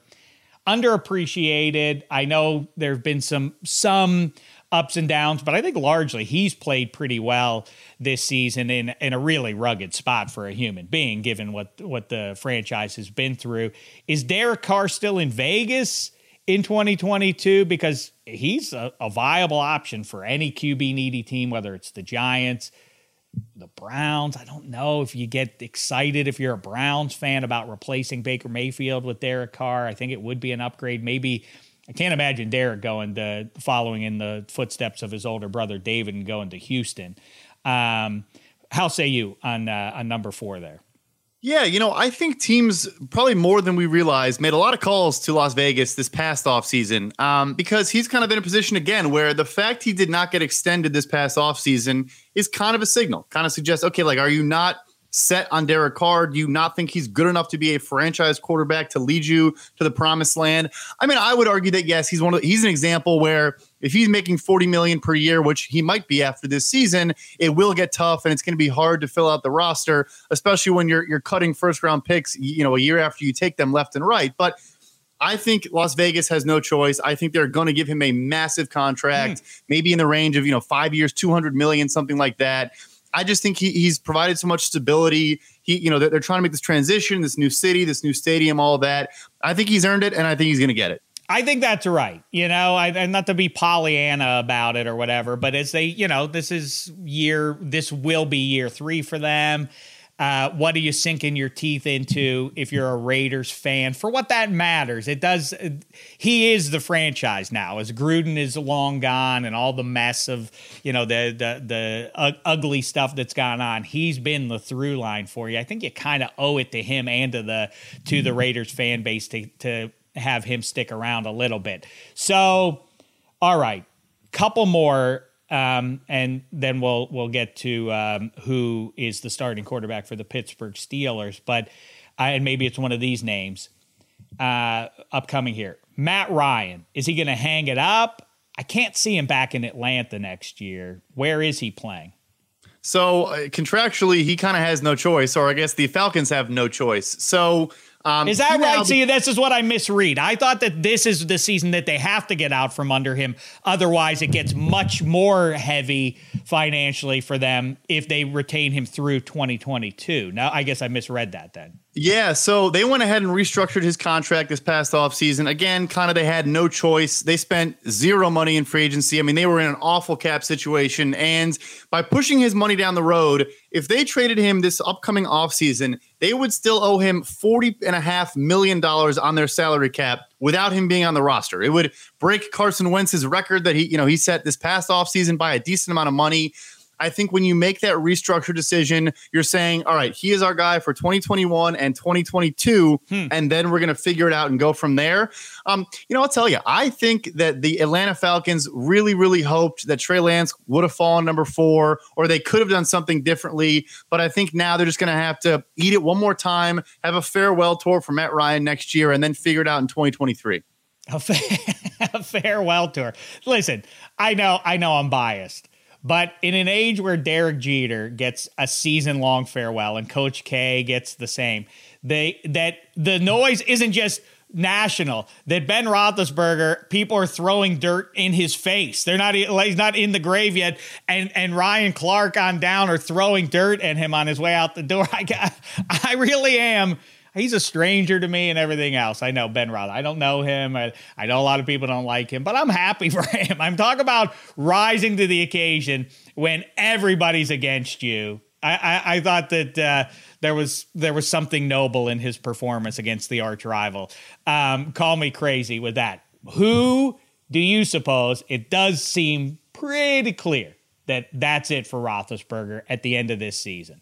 underappreciated. I know there have been some some ups and downs, but I think largely he's played pretty well this season in in a really rugged spot for a human being, given what what the franchise has been through. Is Derek Carr still in Vegas in 2022? Because he's a, a viable option for any QB needy team, whether it's the Giants. The Browns, I don't know if you get excited if you're a Browns fan about replacing Baker Mayfield with Derek Carr. I think it would be an upgrade. Maybe I can't imagine Derek going to following in the footsteps of his older brother David and going to Houston. Um, how say you on uh, on number four there? Yeah, you know, I think teams probably more than we realize made a lot of calls to Las Vegas this past offseason um, because he's kind of in a position again where the fact he did not get extended this past offseason is kind of a signal, kind of suggests, okay, like, are you not set on Derek Carr? Do you not think he's good enough to be a franchise quarterback to lead you to the promised land? I mean, I would argue that yes, he's one of the, he's an example where if he's making 40 million per year, which he might be after this season, it will get tough and it's going to be hard to fill out the roster, especially when you're you're cutting first round picks, you know, a year after you take them left and right. But I think Las Vegas has no choice. I think they're going to give him a massive contract, mm. maybe in the range of, you know, 5 years, 200 million, something like that. I just think he, he's provided so much stability. He, you know, they're, they're, trying to make this transition, this new city, this new stadium, all that. I think he's earned it, and I think he's going to get it. I think that's right. You know, I, and not to be Pollyanna about it or whatever, but as they, you know, this is year, this will be year three for them. Uh, what are you sinking your teeth into if you're a Raiders fan? For what that matters, it does. He is the franchise now, as Gruden is long gone, and all the mess of you know the the the uh, ugly stuff that's gone on. He's been the through line for you. I think you kind of owe it to him and to the to the Raiders fan base to to have him stick around a little bit. So, all right, couple more um, and then we'll we'll get to um, who is the starting quarterback for the Pittsburgh Steelers. But and maybe it's one of these names uh, upcoming here. Matt Ryan is he going to hang it up? I can't see him back in Atlanta next year. Where is he playing? So uh, contractually, he kind of has no choice, or I guess the Falcons have no choice. So um, is that right? See, this is what I misread. I thought that this is the season that they have to get out from under him. Otherwise, it gets much more heavy financially for them if they retain him through 2022. Now, I guess I misread that then. Yeah, so they went ahead and restructured his contract this past offseason. Again, kind of they had no choice. They spent zero money in free agency. I mean, they were in an awful cap situation. And by pushing his money down the road, if they traded him this upcoming offseason, they would still owe him $40.5 million on their salary cap without him being on the roster. It would break Carson Wentz's record that he, you know, he set this past offseason by a decent amount of money. I think when you make that restructure decision, you're saying, all right, he is our guy for 2021 and 2022, hmm. and then we're going to figure it out and go from there. Um, you know, I'll tell you, I think that the Atlanta Falcons really, really hoped that Trey Lance would have fallen number four, or they could have done something differently. But I think now they're just going to have to eat it one more time, have a farewell tour for Matt Ryan next year, and then figure it out in 2023. A, fa- a farewell tour. Listen, I know, I know, I'm biased. But in an age where Derek Jeter gets a season long farewell and Coach K gets the same, they that the noise isn't just national that Ben Roethlisberger, people are throwing dirt in his face. They're not he's not in the grave yet, and and Ryan Clark on down are throwing dirt at him on his way out the door. I got, I really am. He's a stranger to me and everything else. I know Ben Roth. I don't know him. I, I know a lot of people don't like him, but I'm happy for him. I'm talking about rising to the occasion when everybody's against you. I, I, I thought that uh, there was there was something noble in his performance against the arch rival. Um, call me crazy with that. Who do you suppose? It does seem pretty clear that that's it for Roethlisberger at the end of this season.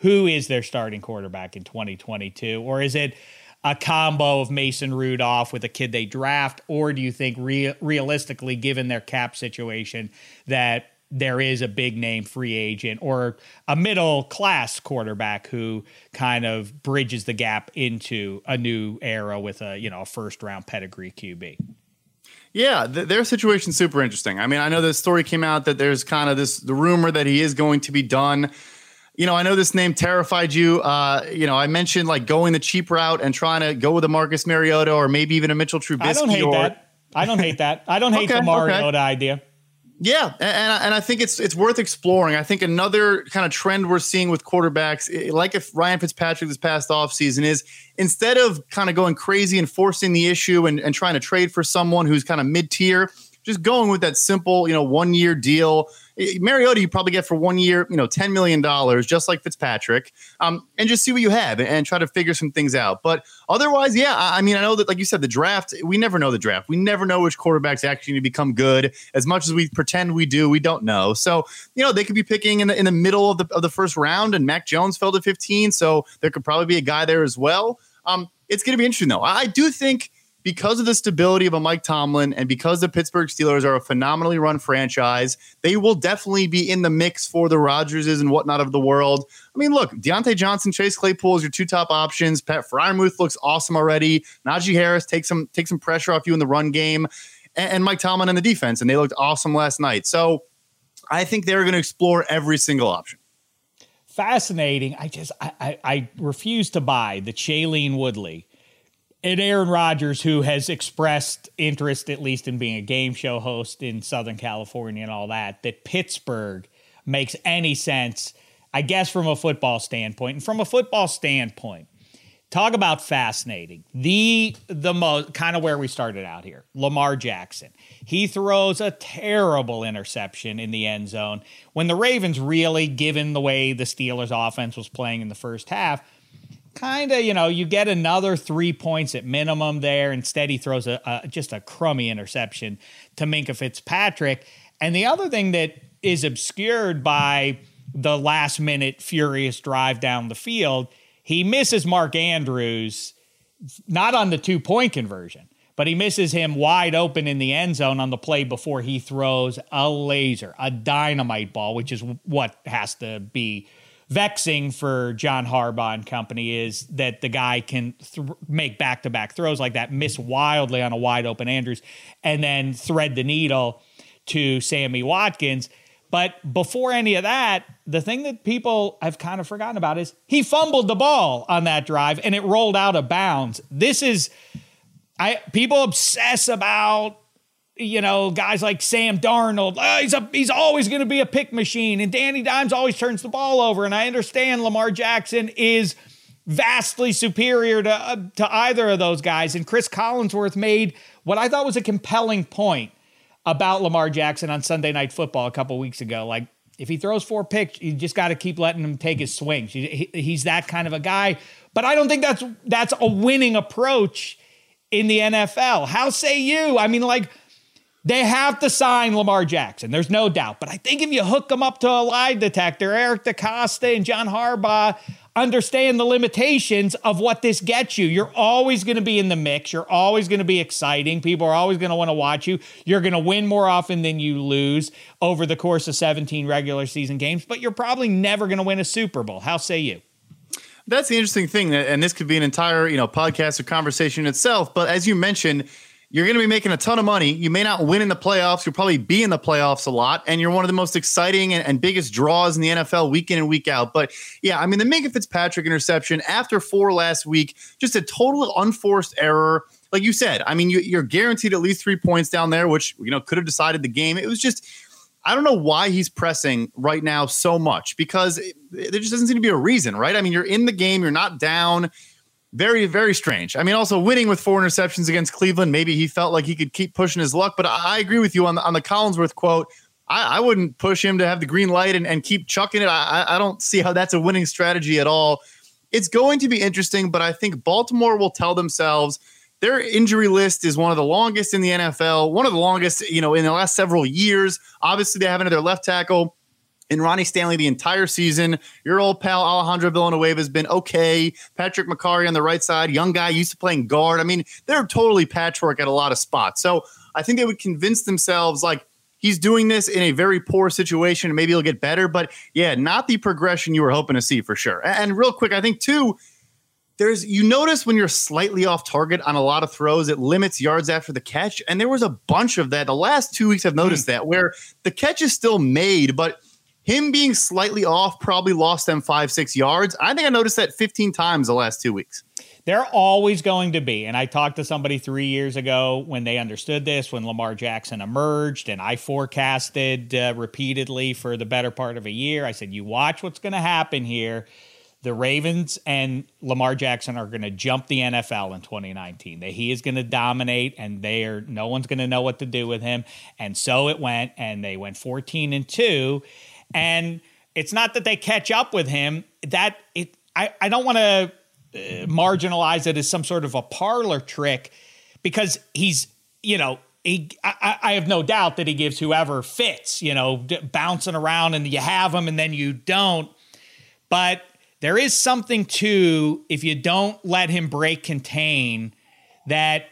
Who is their starting quarterback in 2022, or is it? a combo of Mason Rudolph with a kid they draft, or do you think re- realistically, given their cap situation, that there is a big name free agent or a middle class quarterback who kind of bridges the gap into a new era with a you know a first round pedigree QB. Yeah, th- their situation's super interesting. I mean, I know the story came out that there's kind of this the rumor that he is going to be done. You know, I know this name terrified you. Uh, you know, I mentioned like going the cheap route and trying to go with a Marcus Mariota or maybe even a Mitchell Trubisky. I don't hate or- that. I don't hate that. I don't hate okay, the Mariota okay. idea. Yeah, and, and I think it's it's worth exploring. I think another kind of trend we're seeing with quarterbacks, like if Ryan Fitzpatrick this past offseason, is instead of kind of going crazy and forcing the issue and, and trying to trade for someone who's kind of mid tier, just going with that simple, you know, one year deal Mariota, you probably get for one year, you know, $10 million, just like Fitzpatrick, um, and just see what you have and, try to figure some things out. But otherwise, yeah, I mean, I know that, like you said, the draft, we never know the draft. We never know which quarterbacks actually to become good. As much as we pretend we do, we don't know. So, you know, they could be picking in the, in the middle of the, of the first round, and Mac Jones fell to 15. So there could probably be a guy there as well. Um, it's going to be interesting, though. I do think because of the stability of a Mike Tomlin and because the Pittsburgh Steelers are a phenomenally run franchise, they will definitely be in the mix for the Rodgerses and whatnot of the world. I mean, look, Diontae Johnson, Chase Claypool is your two top options. Pat Freiermuth looks awesome already. Najee Harris takes some take some pressure off you in the run game, and, and Mike Tomlin in the defense, and they looked awesome last night. So I think they're going to explore every single option fascinating. I just I, I, I, refuse to buy the Shailene Woodley and Aaron Rodgers, who has expressed interest at least in being a game show host in Southern California and all that, that Pittsburgh makes any sense, I guess, from a football standpoint. And from a football standpoint, talk about fascinating. The the most kind of where we started out here. Lamar Jackson. He throws a terrible interception in the end zone when the Ravens really, given the way the Steelers offense was playing in the first half, kind of, you know, you get another three points at minimum there. Instead, he throws a, a, just a crummy interception to Minkah Fitzpatrick. And the other thing that is obscured by the last minute furious drive down the field, he misses Mark Andrews, not on the two point conversion, but he misses him wide open in the end zone on the play before he throws a laser, a dynamite ball, which is what has to be vexing for John Harbaugh and company is that the guy can th- make back to back throws like that, miss wildly on a wide open Andrews, and then thread the needle to Sammy Watkins. But before any of that, the thing that people have kind of forgotten about is he fumbled the ball on that drive and it rolled out of bounds. This is I people obsess about you know, guys like Sam Darnold, oh, he's a, he's always going to be a pick machine, and Danny Dimes always turns the ball over. And I understand Lamar Jackson is vastly superior to uh, to either of those guys. And Chris Collinsworth made what I thought was a compelling point about Lamar Jackson on Sunday Night Football a couple weeks ago. Like, if he throws four picks, you just got to keep letting him take his swings. He, he's that kind of a guy. But I don't think that's that's a winning approach in the NFL. How say you? I mean, like They have to sign Lamar Jackson. There's no doubt. But I think if you hook them up to a lie detector, Eric DeCosta and John Harbaugh understand the limitations of what this gets you. You're always going to be in the mix. You're always going to be exciting. People are always going to want to watch you. You're going to win more often than you lose over the course of 17 regular season games, but you're probably never going to win a Super Bowl. How say you? That's the interesting thing, and this could be an entire you know podcast or conversation itself. But as you mentioned, you're going to be making a ton of money. You may not win in the playoffs. You'll probably be in the playoffs a lot. And you're one of the most exciting and, and, biggest draws in the NFL week in and week out. But yeah, I mean, the Minkah Fitzpatrick interception after four last week, just a total unforced error. Like you said, I mean, you, you're guaranteed at least three points down there, which, you know, could have decided the game. It was just, I don't know why he's pressing right now so much because it, there just doesn't seem to be a reason, right? I mean, you're in the game, you're not down very, very strange. I mean, also winning with four interceptions against Cleveland, maybe he felt like he could keep pushing his luck. But I, agree with you on the on the Collinsworth quote. I, I, wouldn't push him to have the green light and, and keep chucking it. I, I don't see how that's a winning strategy at all. It's going to be interesting, but I think Baltimore will tell themselves their injury list is one of the longest in the NFL, one of the longest, you know, in the last several years. Obviously, they have another left tackle and Ronnie Stanley the entire season. Your old pal Alejandro Villanueva has been okay. Patrick Mekari on the right side, young guy used to playing guard. I mean, they're totally patchwork at a lot of spots. So I think they would convince themselves like he's doing this in a very poor situation and maybe he'll get better. But yeah, not the progression you were hoping to see for sure. And real quick, I think too, there's you notice when you're slightly off target on a lot of throws, it limits yards after the catch. And there was a bunch of that. The last two weeks I've noticed mm. that where the catch is still made, but him being slightly off probably lost them five, six yards. I think I noticed that 15 times the last two weeks. They're always going to be. And I talked to somebody three years ago when they understood this, when Lamar Jackson emerged, and I forecasted uh, repeatedly for the better part of a year. I said, You watch what's going to happen here. The Ravens and Lamar Jackson are going to jump the NFL in 2019. That he is going to dominate, and they are no one's going to know what to do with him. And so it went, and they went 14 and two and it's not that they catch up with him. That it, I, I don't want to uh, marginalize it as some sort of a parlor trick because he's, you know, he, I, I, have no doubt that he gives whoever fits, you know, d- bouncing around and you have him and then you don't. But there is something to if you don't let him break contain that,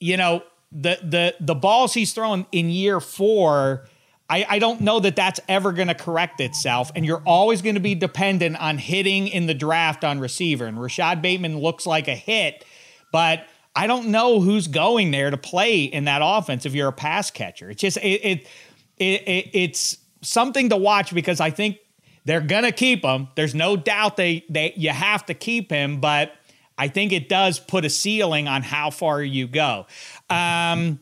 you know, the the the balls he's throwing in year four I, I don't know that that's ever going to correct itself. And you're always going to be dependent on hitting in the draft on receiver. And Rashod Bateman looks like a hit, but I don't know who's going there to play in that offense if you're a pass catcher. It's just, it, it, it, it it's something to watch because I think they're going to keep him. There's no doubt they, they, you have to keep him, but I think it does put a ceiling on how far you go. Um,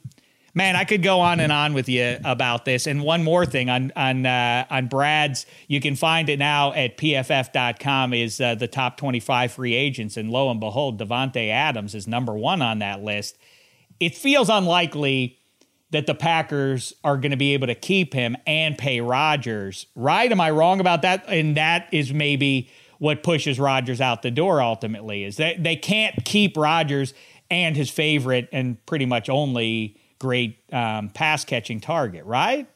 man, I could go on and on with you about this. And one more thing on on uh, on Brad's, you can find it now at pff.com is uh, the top 25 free agents, and lo and behold, Davante Adams is number one on that list. It feels unlikely that the Packers are going to be able to keep him and pay Rodgers. Right? Am I wrong about that? And that is maybe what pushes Rodgers out the door ultimately is that they can't keep Rodgers and his favorite and pretty much only great um, pass catching target, right?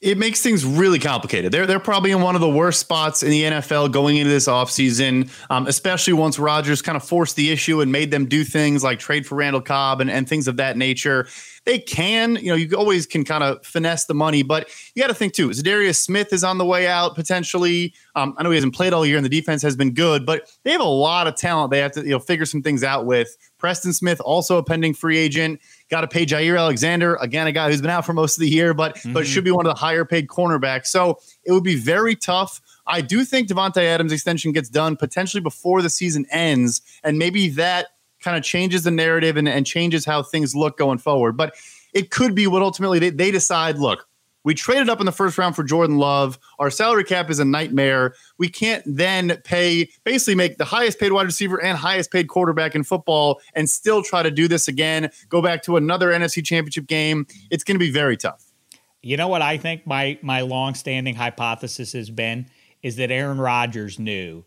It makes things really complicated. They're they're probably in one of the worst spots in the NFL going into this offseason, um, especially once Rodgers kind of forced the issue and made them do things like trade for Randall Cobb and, and things of that nature they can, you know, you always can kind of finesse the money, but you got to think too. Za'Darius Smith is on the way out potentially. Um, I know he hasn't played all year, and the defense has been good, but they have a lot of talent. They have to, you know, figure some things out with. Preston Smith, also a pending free agent. Got to pay Jaire Alexander again, a guy who's been out for most of the year, but mm-hmm. but should be one of the higher paid cornerbacks. So it would be very tough. I do think Davante Adams' extension gets done potentially before the season ends, and maybe that kind of changes the narrative and, and changes how things look going forward. But it could be what ultimately they, they decide look, we traded up in the first round for Jordan Love. Our salary cap is a nightmare. We can't then pay, basically make the highest paid wide receiver and highest paid quarterback in football and still try to do this again, go back to another NFC championship game. It's going to be very tough. You know what I think my my long-standing hypothesis has been is that Aaron Rodgers knew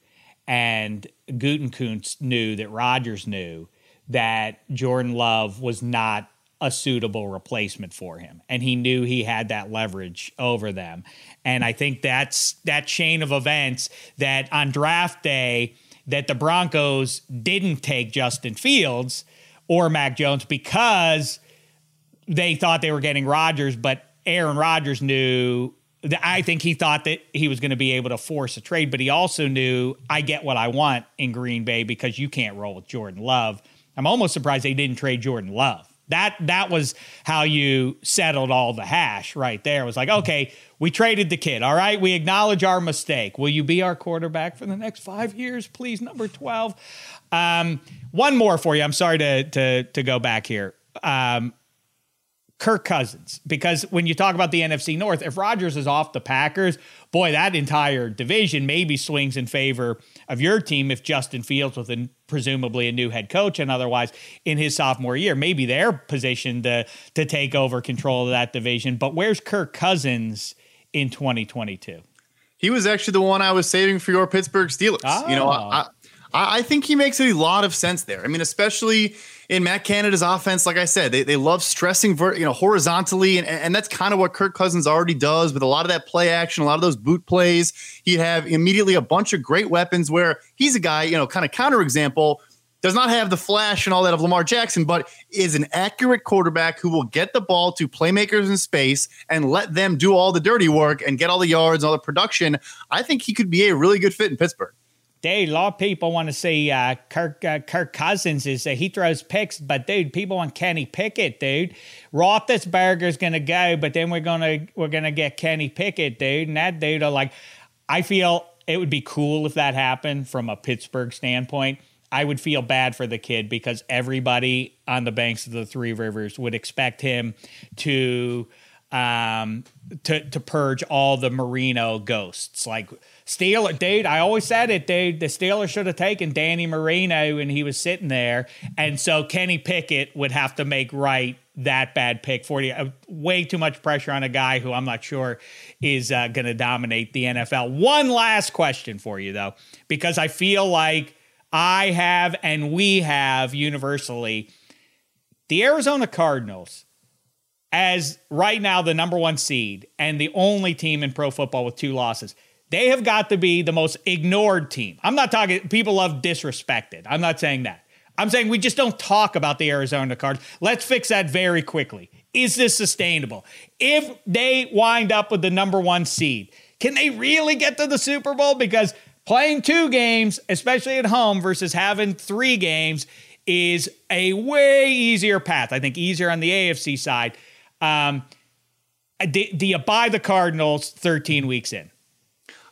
and Gutekunst knew that Rodgers knew that Jordan Love was not a suitable replacement for him. And he knew he had that leverage over them. And I think that's that chain of events that on draft day that the Broncos didn't take Justin Fields or Mac Jones because they thought they were getting Rodgers, but Aaron Rodgers knew I think he thought that he was going to be able to force a trade, but he also knew I get what I want in Green Bay because you can't roll with Jordan Love. I'm almost surprised they didn't trade Jordan Love. That that was how you settled all the hash right there. It was like, okay, we traded the kid. All right, we acknowledge our mistake. Will you be our quarterback for the next five years, please? Number twelve. Um, one more for you. I'm sorry to to to go back here. Um, Kirk Cousins, because when you talk about the NFC North, if Rodgers is off the Packers, boy, that entire division maybe swings in favor of your team if Justin Fields, with a, presumably a new head coach and otherwise in his sophomore year, maybe they're positioned to to take over control of that division. But where's Kirk Cousins in 2022? He was actually the one I was saving for your Pittsburgh Steelers. Oh. You know, I, ah. I, I think he makes a lot of sense there. I mean, especially in Matt Canada's offense, like I said, they, they love stressing ver- you know horizontally, and, and that's kind of what Kirk Cousins already does with a lot of that play action, a lot of those boot plays. He'd have immediately a bunch of great weapons where he's a guy, you know, kind of counterexample, does not have the flash and all that of Lamar Jackson, but is an accurate quarterback who will get the ball to playmakers in space and let them do all the dirty work and get all the yards, all the production. I think he could be a really good fit in Pittsburgh. Dude, a lot of people want to see uh, Kirk uh, Kirk Cousins is uh, he throws picks, but dude, people want Kenny Pickett, dude. Roethlisberger's gonna go, but then we're gonna we're gonna get Kenny Pickett, dude, and that dude are like, I feel it would be cool if that happened from a Pittsburgh standpoint. I would feel bad for the kid because everybody on the banks of the Three Rivers would expect him to um to to purge all the Marino ghosts like Steeler, dude, I always said it, dude. The Steelers should have taken Danny Marino when he was sitting there. And so Kenny Pickett would have to make right that bad pick for you. Uh, way too much pressure on a guy who I'm not sure is uh, going to dominate the NFL. One last question for you, though, because I feel like I have and we have universally the Arizona Cardinals as right now the number one seed and the only team in pro football with two losses they have got to be the most ignored team. I'm not talking, people love disrespected. I'm not saying that. I'm saying we just don't talk about the Arizona Cardinals. Let's fix that very quickly. Is this sustainable? If they wind up with the number one seed, can they really get to the Super Bowl? Because playing two games, especially at home, versus having three games is a way easier path. I think easier on the AFC side. Um, do, do you buy the Cardinals 13 weeks in?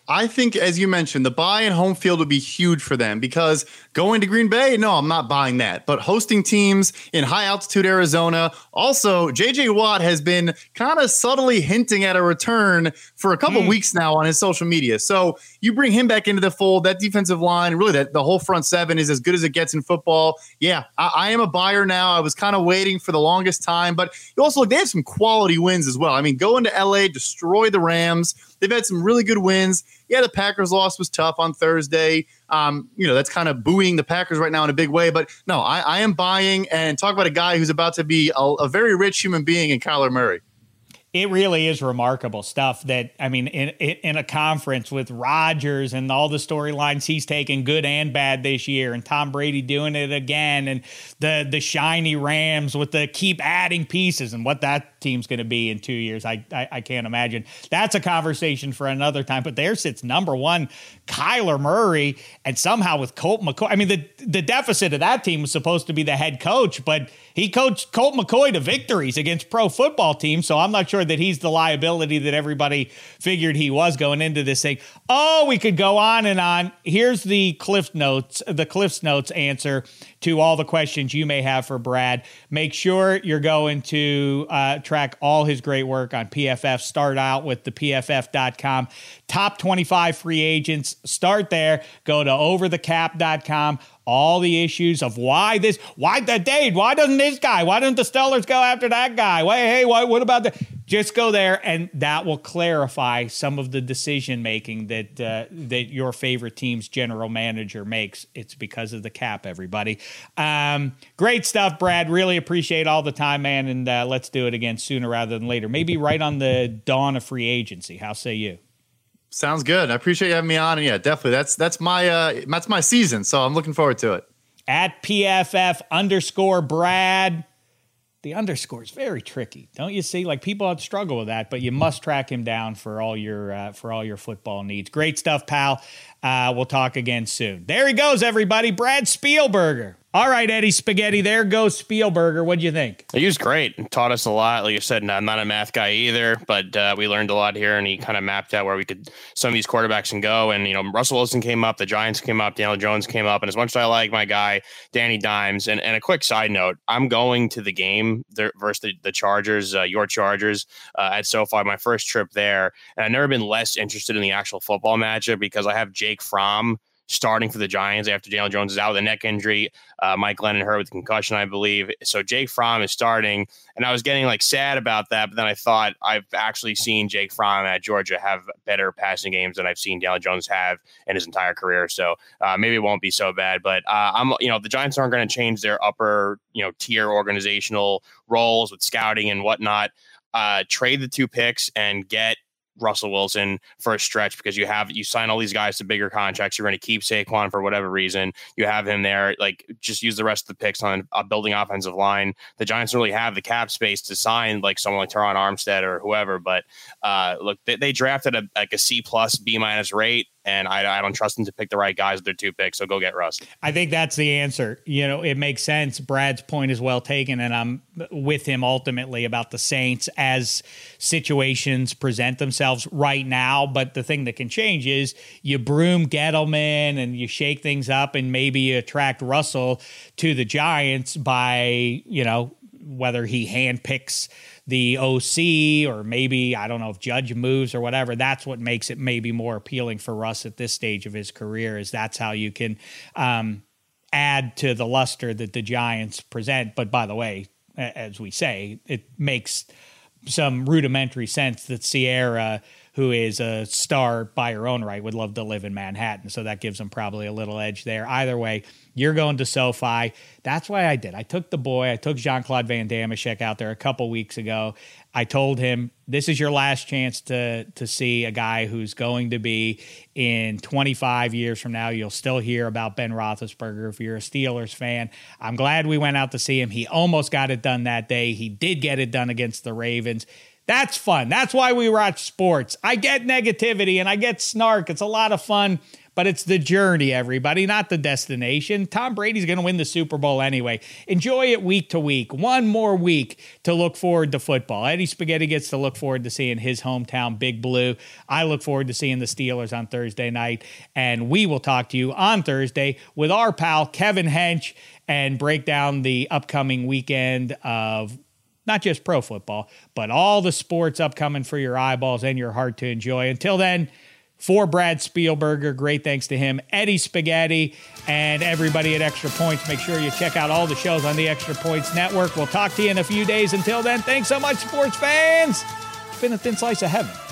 I think, as you mentioned, the bye and home field would be huge for them because going to Green Bay, no, I'm not buying that. But hosting teams in high altitude Arizona, also, JJ Watt has been kind of subtly hinting at a return for a couple mm. weeks now on his social media. So you bring him back into the fold, that defensive line, really, that the whole front seven is as good as it gets in football. Yeah, I, I am a buyer now. I was kind of waiting for the longest time, but you also look, they have some quality wins as well. I mean, go into LA, destroy the Rams. They've had some really good wins yeah, the Packers loss was tough on Thursday. Um, you know, that's kind of buoying the Packers right now in a big way. But no, I, I am buying and talk about a guy who's about to be a, a very rich human being in Kyler Murray it really is remarkable stuff that I mean in in a conference with Rodgers and all the storylines he's taken good and bad this year and Tom Brady doing it again and the the shiny Rams with the keep adding pieces and what that team's going to be in 2 years I, I, I can't imagine. That's a conversation for another time but there sits number 1 Kyler Murray and somehow with Colt McCoy I mean the the deficit of that team was supposed to be the head coach but he coached Colt McCoy to victories against pro football teams so I'm not sure that he's the liability that everybody figured he was going into this thing. Oh, we could go on and on. Here's the Cliff Notes, the Cliff's Notes answer to all the questions you may have for Brad. Make sure you're going to uh, track all his great work on PFF. Start out with the PFF.com. Top 25 free agents. Start there. Go to overthecap.com all the issues of why this, why that Dade, why doesn't this guy, why don't the Steelers go after that guy? Why, hey, why, what about the? Just go there, and that will clarify some of the decision making that uh, that your favorite team's general manager makes. It's because of the cap, everybody. Um, great stuff, Brad. Really appreciate all the time, man, and uh, let's do it again sooner rather than later. Maybe right on the dawn of free agency. How say you? Sounds good. I appreciate you having me on. And yeah, definitely. That's that's my uh that's my season. So I'm looking forward to it. At PFF underscore Brad. The underscore is very tricky, don't you see? Like people have struggle with that, but you must track him down for all your uh, for all your football needs. Great stuff, pal. Uh, we'll talk again soon. There he goes, everybody. Brad Spielberger. All right, Eddie Spaghetti. There goes Spielberger. What'd you think? He was great. Taught us a lot. Like you said, I'm not a math guy either, but uh, we learned a lot here, and he kind of mapped out where we could some of these quarterbacks can go. And you know, Russell Wilson came up, the Giants came up, Daniel Jones came up, and as much as I like my guy Danny Dimes, and, and a quick side note, I'm going to the game there versus the, the Chargers, uh, your Chargers uh, at SoFi. My first trip there, and I've never been less interested in the actual football matchup because I have Jake Fromm starting for the Giants after Daniel Jones is out with a neck injury. Uh, Mike Glennon hurt with concussion, I believe. So Jake Fromm is starting, and I was getting like sad about that. But then I thought I've actually seen Jake Fromm at Georgia have better passing games than I've seen Daniel Jones have in his entire career. So uh, maybe it won't be so bad. But uh, I'm, you know, the Giants aren't going to change their upper, you know, tier organizational roles with scouting and whatnot. Uh, trade the two picks and get Russell Wilson for a stretch because you have you sign all these guys to bigger contracts. You're going to keep Saquon for whatever reason. You have him there. Like just use the rest of the picks on a building offensive line. The Giants really have the cap space to sign like someone like Terron Armstead or whoever. But uh, look, they, they drafted a like a C plus B minus rate and I, I don't trust them to pick the right guys with their two picks. So go get Russ. I think that's the answer. You know, it makes sense. Brad's point is well taken, and I'm with him ultimately about the Saints as situations present themselves right now. But the thing that can change is you broom Gettleman and you shake things up, and maybe you attract Russell to the Giants by, you know, whether he handpicks the OC or maybe I don't know if Judge moves or whatever. That's what makes it maybe more appealing for Russ at this stage of his career. Is that's how you can um, add to the luster that the Giants present. But by the way, as we say, it makes some rudimentary sense that Ciara, who is a star by her own right, would love to live in Manhattan. So that gives them probably a little edge there. Either way, you're going to SoFi. That's why I did. I took the boy, I took Jean Claude Van Dameshek out there a couple weeks ago. I told him, this is your last chance to, to see a guy who's going to be in 25 years from now. You'll still hear about Ben Roethlisberger if you're a Steelers fan. I'm glad we went out to see him. He almost got it done that day. He did get it done against the Ravens. That's fun. That's why we watch sports. I get negativity and I get snark. It's a lot of fun, but it's the journey, everybody, not the destination. Tom Brady's going to win the Super Bowl anyway. Enjoy it week to week. One more week to look forward to football. Eddie Spaghetti gets to look forward to seeing his hometown Big Blue. I look forward to seeing the Steelers on Thursday night. And we will talk to you on Thursday with our pal Kevin Hench and break down the upcoming weekend of not just pro football, but all the sports upcoming for your eyeballs and your heart to enjoy. Until then, for Brad Spielberger, great thanks to him, Eddie Spaghetti, and everybody at Extra Points. Make sure you check out all the shows on the Extra Points Network. We'll talk to you in a few days. Until then, thanks so much, sports fans. It's been a thin slice of heaven.